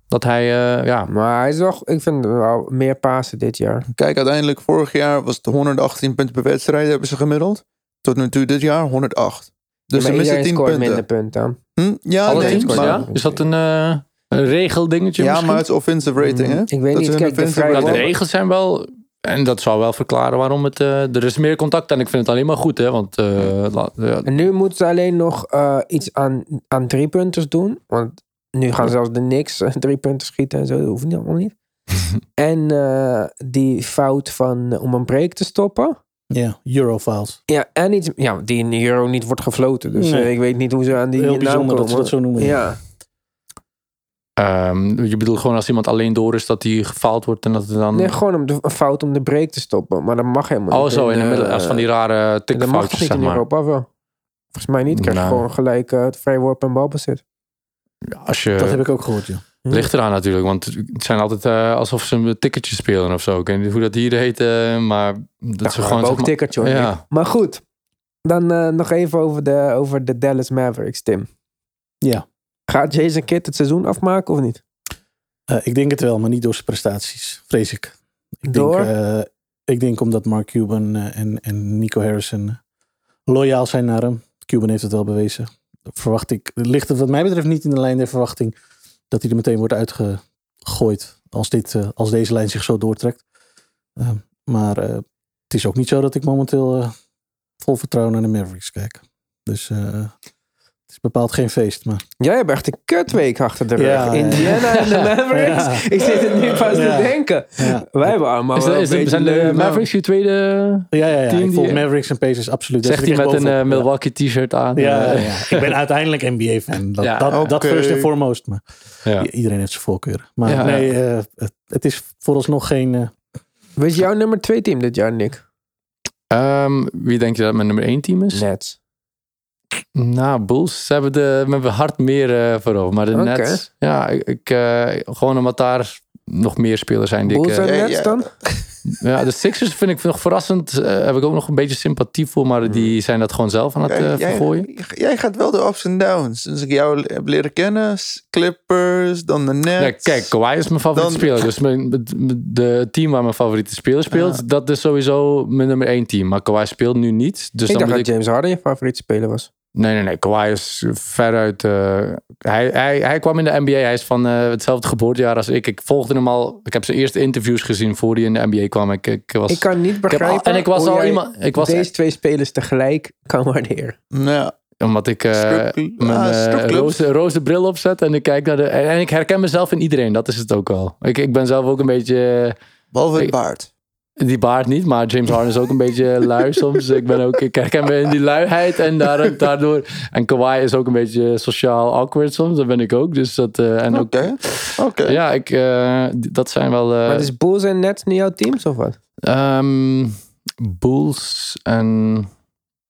Dat hij... eh, ja, Maar hij is wel, ik vind wel meer pasen dit jaar. Kijk, uiteindelijk vorig jaar was het 118 punten per wedstrijd hebben ze gemiddeld. Tot nu toe dit jaar 108. Dus ze missen iedereen 10 scoort punten. minder punten dan. Hm? Ja, alle nee, teams, maar, ja? Is dat een, eh een regeldingetje ja, misschien? maar het is offensive rating, hè? Mm, Ik weet Dat niet, kijk, de de regels zijn wel... En dat zou wel verklaren waarom het... eh, er is meer contact en ik vind het alleen maar goed, hè. Want eh, ja, En nu moeten ze alleen nog eh, iets aan, aan drie punters doen. Want nu gaan zelfs de Knicks eh, drie punten schieten en zo. Dat hoeft niet allemaal niet. en eh, die fout van om een break te stoppen. Ja, Eurofiles. Ja, en iets ja, die in de Euro niet wordt gefloten. Dus Nee. ik weet niet hoe ze aan die Heel bijzonder dat ze komen. dat zo noemen. Ja, Ehm, je bedoelt gewoon als iemand alleen door is dat hij gefaald wordt en dat het dan... nee, gewoon om de, een fout om de break te stoppen. Maar dat mag helemaal oh niet. zo, in de middel, als van die rare Dat mag tikfoutjes, niet zeg in maar. Europa, of wel? Volgens mij niet. Krijg je Nou. gewoon gelijk eh, het vrijworp en balbezit. Ja, Als je, Dat heb ik ook gehoord, ja. Ligt eraan natuurlijk, want het zijn altijd eh, alsof ze een ticketje spelen of zo. Ik weet niet hoe dat hier heet, eh, maar dat ze gewoon... ook zeg maar- tikkertje hoor. Ja. Maar goed, dan eh, nog even over de, over de Dallas Mavericks, Tim. Ja, Gaat Jason Kidd het seizoen afmaken of niet? eh, ik denk het wel, maar niet door zijn prestaties, vrees ik. ik Door? Denk, eh, ik denk omdat Mark Cuban eh, en, en Nico Harrison loyaal zijn naar hem. Cuban heeft het wel bewezen. Verwacht ik, ligt het wat mij betreft niet in de lijn der verwachting dat hij er meteen wordt uitgegooid als, dit, als deze lijn zich zo doortrekt. Eh, maar het is ook niet zo dat ik momenteel vol vertrouwen naar de Mavericks kijk. Dus is bepaald geen feest. Maar Jij hebt echt een kutweek achter de rug. Ja, ja. Indiana en de Mavericks. Ja. Ik zit het nu pas Ja. te denken. ja, Wij hebben allemaal Is een zijn de leuke Mavericks je tweede... ja, ja, ja. Team ik volg die- Mavericks en Pacers absoluut. Daar Zegt zit hij met een eh, Milwaukee t-shirt aan? Ja, ja, Eh, ja. ik ben uiteindelijk NBA-fan. Dat, Ja. dat, dat first and foremost. Maar ja. i- iedereen heeft zijn voorkeuren. Maar Ja, nee, eh, het, het is vooralsnog geen... Wie is jouw nummer twee team dit jaar, Nick? Ehm, wie denk je dat mijn nummer 1 team is? Nets. Nou, Bulls ze hebben de mijn hart meer eh voor Maar de. Nets, ja, ik, ik, eh, gewoon omdat daar nog meer spelers zijn die ik... Bulls eh, en ja, Nets dan? ja, de Sixers vind ik nog verrassend. eh, heb ik ook nog een beetje sympathie voor, maar die zijn dat gewoon zelf aan het eh, jij, vergooien. jij gaat wel de ups en downs. Dus ik jou heb leren kennen, Clippers, dan de Nets. Kijk, Kawhi is mijn favoriete Dan- speler. Dus mijn, de team waar mijn favoriete speler speelt, dat is sowieso mijn nummer 1 team. Maar Kawhi speelt nu niet. Dus ik dan dacht moet dat ik... James Harden je favoriete speler was. Nee, nee, nee. Kawhi is veruit... eh, hij, hij, hij kwam in de NBA. Hij is van eh, hetzelfde geboortejaar als ik. Ik volgde hem al... Ik heb zijn eerste interviews gezien voor hij in de NBA kwam. Ik, ik was... Ik kan niet al- begrijpen en ik was hoe al iemand... Ik was deze twee spelers tegelijk kan waarderen. Ja, Omdat ik eh, Strip- mijn ah, roze, roze bril opzet en ik kijk naar de... En, en ik herken mezelf in iedereen. Dat is het ook wel. Ik, ik ben zelf ook een beetje... behalve het baard. Die baard niet, maar James Harden is ook een beetje lui soms. Ik, ben ook, ik herken me in die luiheid en daar- daardoor... En Kawhi is ook een beetje sociaal awkward soms. Dat ben ik ook. Dus dat... eh, en ook, Oké, oké. Ja, ik, eh, dat zijn wel... eh, maar is Bulls en Nets niet jouw teams of wat? ehm, Bulls en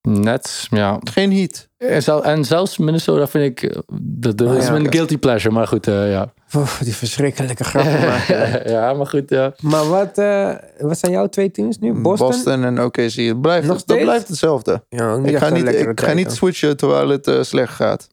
Nets, ja. Geen heat. En, zel- en zelfs Minnesota vind ik... Dat, dat is ja, mijn guilty pleasure, maar goed, eh, ja. Oef, die verschrikkelijke grappen maken. ja, maar goed, ja. maar wat, eh, wat zijn jouw twee teams nu? Boston? Boston, en OKC. Het blijft, Nog dat blijft hetzelfde. Ja, Ik ga niet, ik ga niet switchen terwijl het eh, slecht gaat.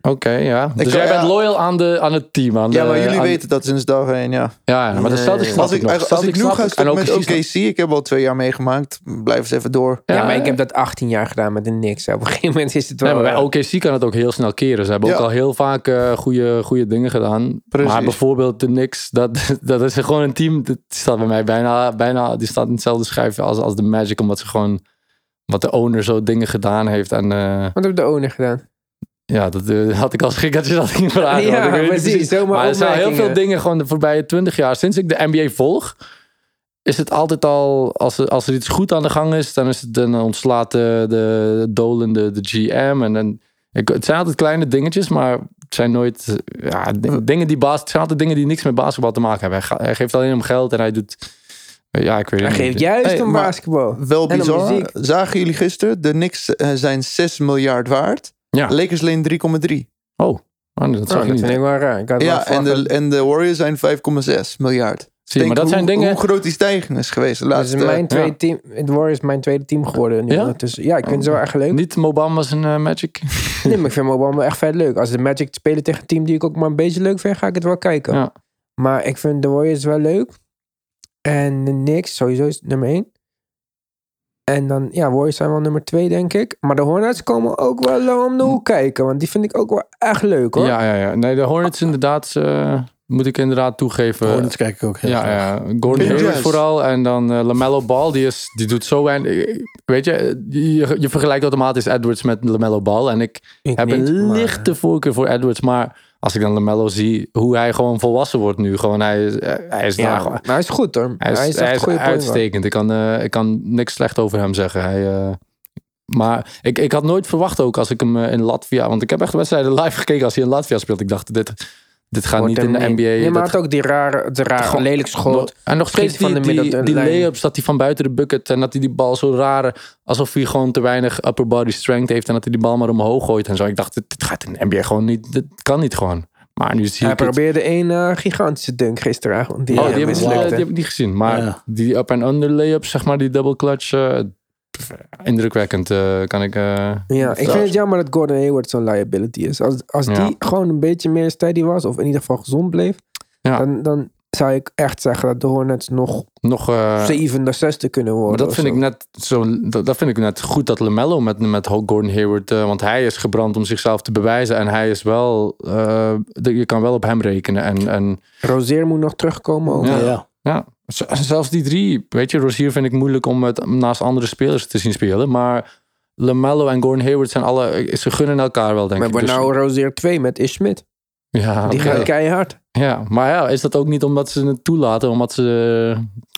Oké, ja. Dus Ik- jij ja. bent loyal aan, de, aan het team. Aan Ja, de- maar jullie aan- weten dat sinds dag één, ja. Ja, ja, maar de Nee. Celtics snap Als ik, nog. als, als ik nu ga ik. En stoppen met OKC ik heb al twee jaar meegemaakt. Blijf eens even door. Ja, Ja, maar ik heb dat 18 jaar gedaan met de Knicks. Op een gegeven moment is het wel... Nee, maar bij eh, OKC kan het ook heel snel keren. Ze hebben ook al heel vaak eh goede, goede dingen gedaan. Precies. Maar bijvoorbeeld de Knicks, dat, dat is gewoon een team. Dat staat bij mij bijna, bijna die staat in hetzelfde schijf als, als de Magic. Omdat ze gewoon, wat de owner zo dingen gedaan heeft. En eh, Wat heb de owner gedaan? Ja, dat eh, had ik als schikkertje dat ik niet vragen. Ja, want ik weet niet precies, zomaar Maar er zijn heel veel dingen gewoon de voorbije twintig jaar. Sinds ik de NBA volg, is het altijd al, als er, als er iets goed aan de gang is, dan, is het, dan ontslaat de, de Dolan de, de GM. En dan, ik, het zijn altijd kleine dingetjes, maar het zijn nooit ja, di- dingen die baas, het zijn altijd dingen die niks met basketbal te maken hebben. Hij, ga- hij geeft alleen om geld en hij doet, ja, ik weet Hij het geeft niet. juist Hey, om basketbal. Wel bizar. Zagen jullie gisteren? De Knicks eh, zijn 6 miljard waard. Ja. Lakers alleen 3,3. Oh, oh, dat Oh, zag dat ik niet. vind ik wel raar. Ik had wel Ja, en de, en de Warriors zijn 5,6 miljard. Zie je, maar dat hoe, zijn dingen... hoe groot die stijging is geweest. De dat- laatste, Dus mijn tweede ja. team, de Warriors is mijn tweede team geworden. Nu Ja? ja, ik vind het wel echt leuk. Niet Mobama's en eh, Magic. Nee, maar ik vind wel echt vet leuk. Als de Magic spelen tegen een team die ik ook maar een beetje leuk vind, ga ik het wel kijken. Ja. Maar ik vind de Warriors wel leuk. En de Knicks sowieso is nummer 1. En dan, ja, Warriors zijn wel nummer 2, denk ik. Maar de Hornets komen ook wel eh, om de hoek kijken. Want die vind ik ook wel echt leuk, hoor. Ja, ja, ja. Nee, de Hornets inderdaad, eh, moet ik inderdaad toegeven. Hornets kijk ik ook heel Ja, graag. ja. Gordon Hayward vooral. En dan eh, LaMelo Ball, die, is, die doet zo weinig. Weet je, je, je vergelijkt automatisch Edwards met LaMelo Ball. En ik Ik heb niet, een maar- lichte voorkeur voor Edwards. Maar als ik dan LaMelo zie, hoe hij gewoon volwassen wordt nu. Gewoon, hij, is- hij is daar Ja, gewoon... maar hij is goed, hoor. Hij is, hij is hij uitstekend. Ik kan, eh, ik kan niks slecht over hem zeggen. Hij, eh, maar ik, ik had nooit verwacht ook als ik hem eh, in Latvia... Want ik heb echt wedstrijden live gekeken als hij in Latvia speelt. Ik dacht, dit, dit gaat niet in de NBA. Nee, maar had ook die rare, de rare Gewoon- lelijk schot. en nog steeds Schiet van die, de die, die layups dat hij van buiten de bucket en dat hij die bal zo rare, alsof hij gewoon te weinig upper body strength heeft en dat hij die bal maar omhoog gooit en zo. Ik dacht, dit, dit gaat in de NBA gewoon niet, dit kan niet gewoon. Maar nu zie Hij ik het. probeerde een eh, gigantische dunk gisteravond. Die, Oh, eh, die heb, ik, mislukte. die heb ik niet gezien. Maar Ja. die up en under layups, zeg maar, die double clutch, eh, indrukwekkend eh, kan ik. eh, Ja, ik vind het jammer dat Gordon Hayward zo'n liability is. Als, als Ja. die gewoon een beetje meer steady was, of in ieder geval gezond bleef, Ja. dan, dan zou ik echt zeggen dat de Hornets nog nog. eh, zevende, zesde kunnen worden. Maar dat vind, zo. ik net zo, dat, dat vind ik net goed dat LaMelo met, met Gordon Hayward... eh, want hij is gebrand om zichzelf te bewijzen. En hij is wel... eh, de- je kan wel op hem rekenen. En, en Rozier moet nog terugkomen. Ook. Ja. Ja, ja. Zelfs die drie... Weet je, Rozier vind ik moeilijk om het naast andere spelers te zien spelen. Maar LaMelo en Gordon Hayward zijn alle... Ze gunnen elkaar wel, denk Maar ik. wordt Dus- nou Rozier 2 met Ish Smith. ja, Die gaat keihard. ja, maar ja, is dat ook niet omdat ze het toelaten? Omdat ze,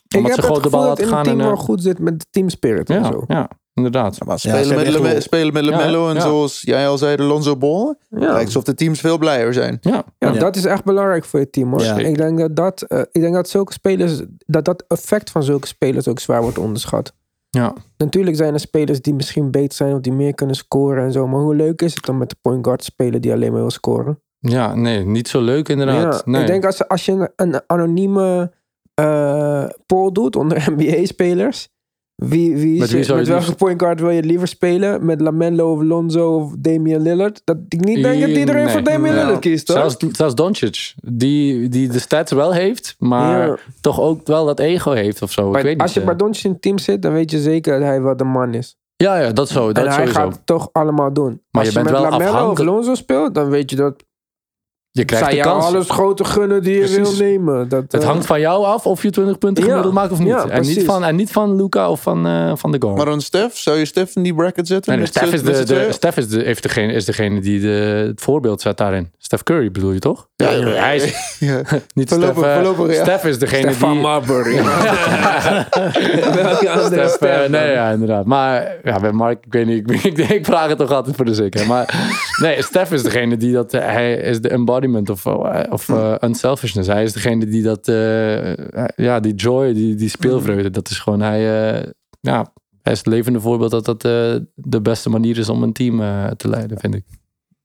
Ik omdat heb ze het gewoon de bal dat laten in het gaan. team En, wel eh, goed zit met de team spirit en ja, zo. ja, inderdaad. Maar spelen, met Lame- wel- spelen met en ja. zoals jij al zei, de Lonzo Ball. Ja. Lijkt alsof de teams veel blijer zijn. Ja, Ja, Ja. dat is echt belangrijk voor je team hoor. Ja. Ik, denk dat dat, eh, ik denk dat zulke spelers, dat dat effect van zulke spelers ook zwaar wordt onderschat. Ja. Natuurlijk zijn er spelers die misschien beter zijn of die meer kunnen scoren en zo. Maar hoe leuk is het dan met de point guard spelen die alleen maar wil scoren? ja, nee, niet zo leuk inderdaad. Ja, nee. Ik denk als, als je een, een anonieme eh poll doet onder NBA-spelers. Wie, wie, Met wie met welke liefst- point guard wil je liever spelen? Met Lamelo of Lonzo of Damian Lillard? Dat ik niet denk dat iedereen Nee, voor Damian nee. Lillard kiest, hoor. Zelfs, zelfs Doncic, die, die de stats wel heeft, maar Ja. toch ook wel dat ego heeft of zo. Maar ik weet als niet. je bij Doncic in het team zit, dan weet je zeker dat hij wel de man is. Ja, ja, dat zo. Dat en hij sowieso. gaat het toch allemaal doen. Maar als je je, bent met wel Lamelo of Lonzo speelt, dan weet je dat je krijgt zij de jou kans. alles grote gunnen die je Precies. wil nemen. Dat, Het eh, hangt van jou af of je 20 punten Ja, gemiddeld maakt of niet. ja, en, niet van, en niet van Luca of van, eh, van de Gore. Maar dan Stef, zou je Stef in die bracket zetten? Nee, z'n- is, de, de, is, de, heeft degene, is degene die de, het voorbeeld zet daarin. Steph Curry bedoel je toch? Ja, ja, hij is ja. niet Voorlopig- Steph. voorlopig, ja. Steph is degene Stefan die... Marbury. Welke andere Steph, Steph eh, dan? nee, ja, inderdaad. Maar ja, bij Mark, ik weet niet, ik, ik, ik vraag het toch altijd voor de zekerheid. Maar nee, Steph is degene die dat, eh, hij is de embodiment of, eh, of eh, unselfishness. Hij is degene die dat, eh, ja, die joy, die, die speelvreugde, dat is gewoon, hij, eh, ja, hij is het levende voorbeeld dat dat eh, de beste manier is om een team eh, te leiden, vind ik.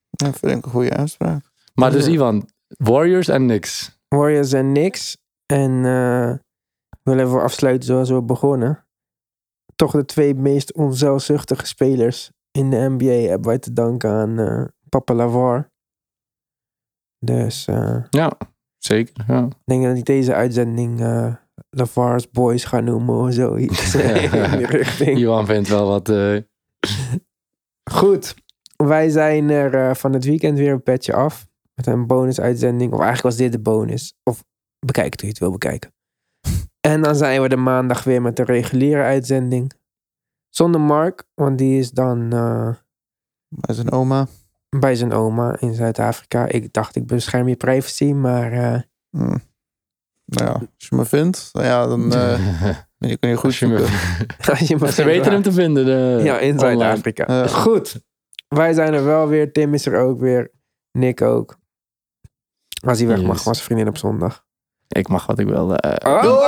Ja, vind ik een goede uitspraak. Maar dus. Ivan, Warriors en niks. Warriors en niks. En eh, ik wil even afsluiten zoals we begonnen. Toch de twee meest onzelfzuchtige spelers in de NBA hebben wij te danken aan eh, Papa Lavar. Dus eh, Ja, zeker. Ja. ik denk dat ik deze uitzending eh Lavar's Boys ga noemen of zoiets. in die richting. Ivan vindt wel wat. eh, Goed, wij zijn er eh, van het weekend weer een petje af. Met een bonusuitzending. Of eigenlijk was dit de bonus. Of bekijk het hoe je het wil bekijken. En dan zijn we de maandag weer met de reguliere uitzending. Zonder Mark, want die is dan eh, Bij zijn oma. bij zijn oma in Zuid-Afrika. Ik dacht, ik bescherm je privacy, maar eh, Hm. Nou ja, als je me vindt, nou ja, dan eh, je kun je goed als je me- zoeken. als je me Ze weten hem te vinden. de- Ja, in. Zuid-Afrika. Goed, wij zijn er wel weer. Tim is er ook weer. Nick ook. Als hij weg mag, Jezus. zijn vriendin op zondag. Ik mag wat ik wil. Oh! Oh!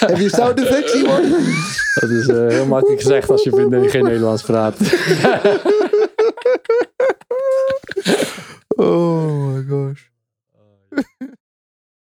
Heb je sound effects, man? dat is eh, heel makkelijk gezegd als je vriendin geen Nederlands praat. Oh my gosh.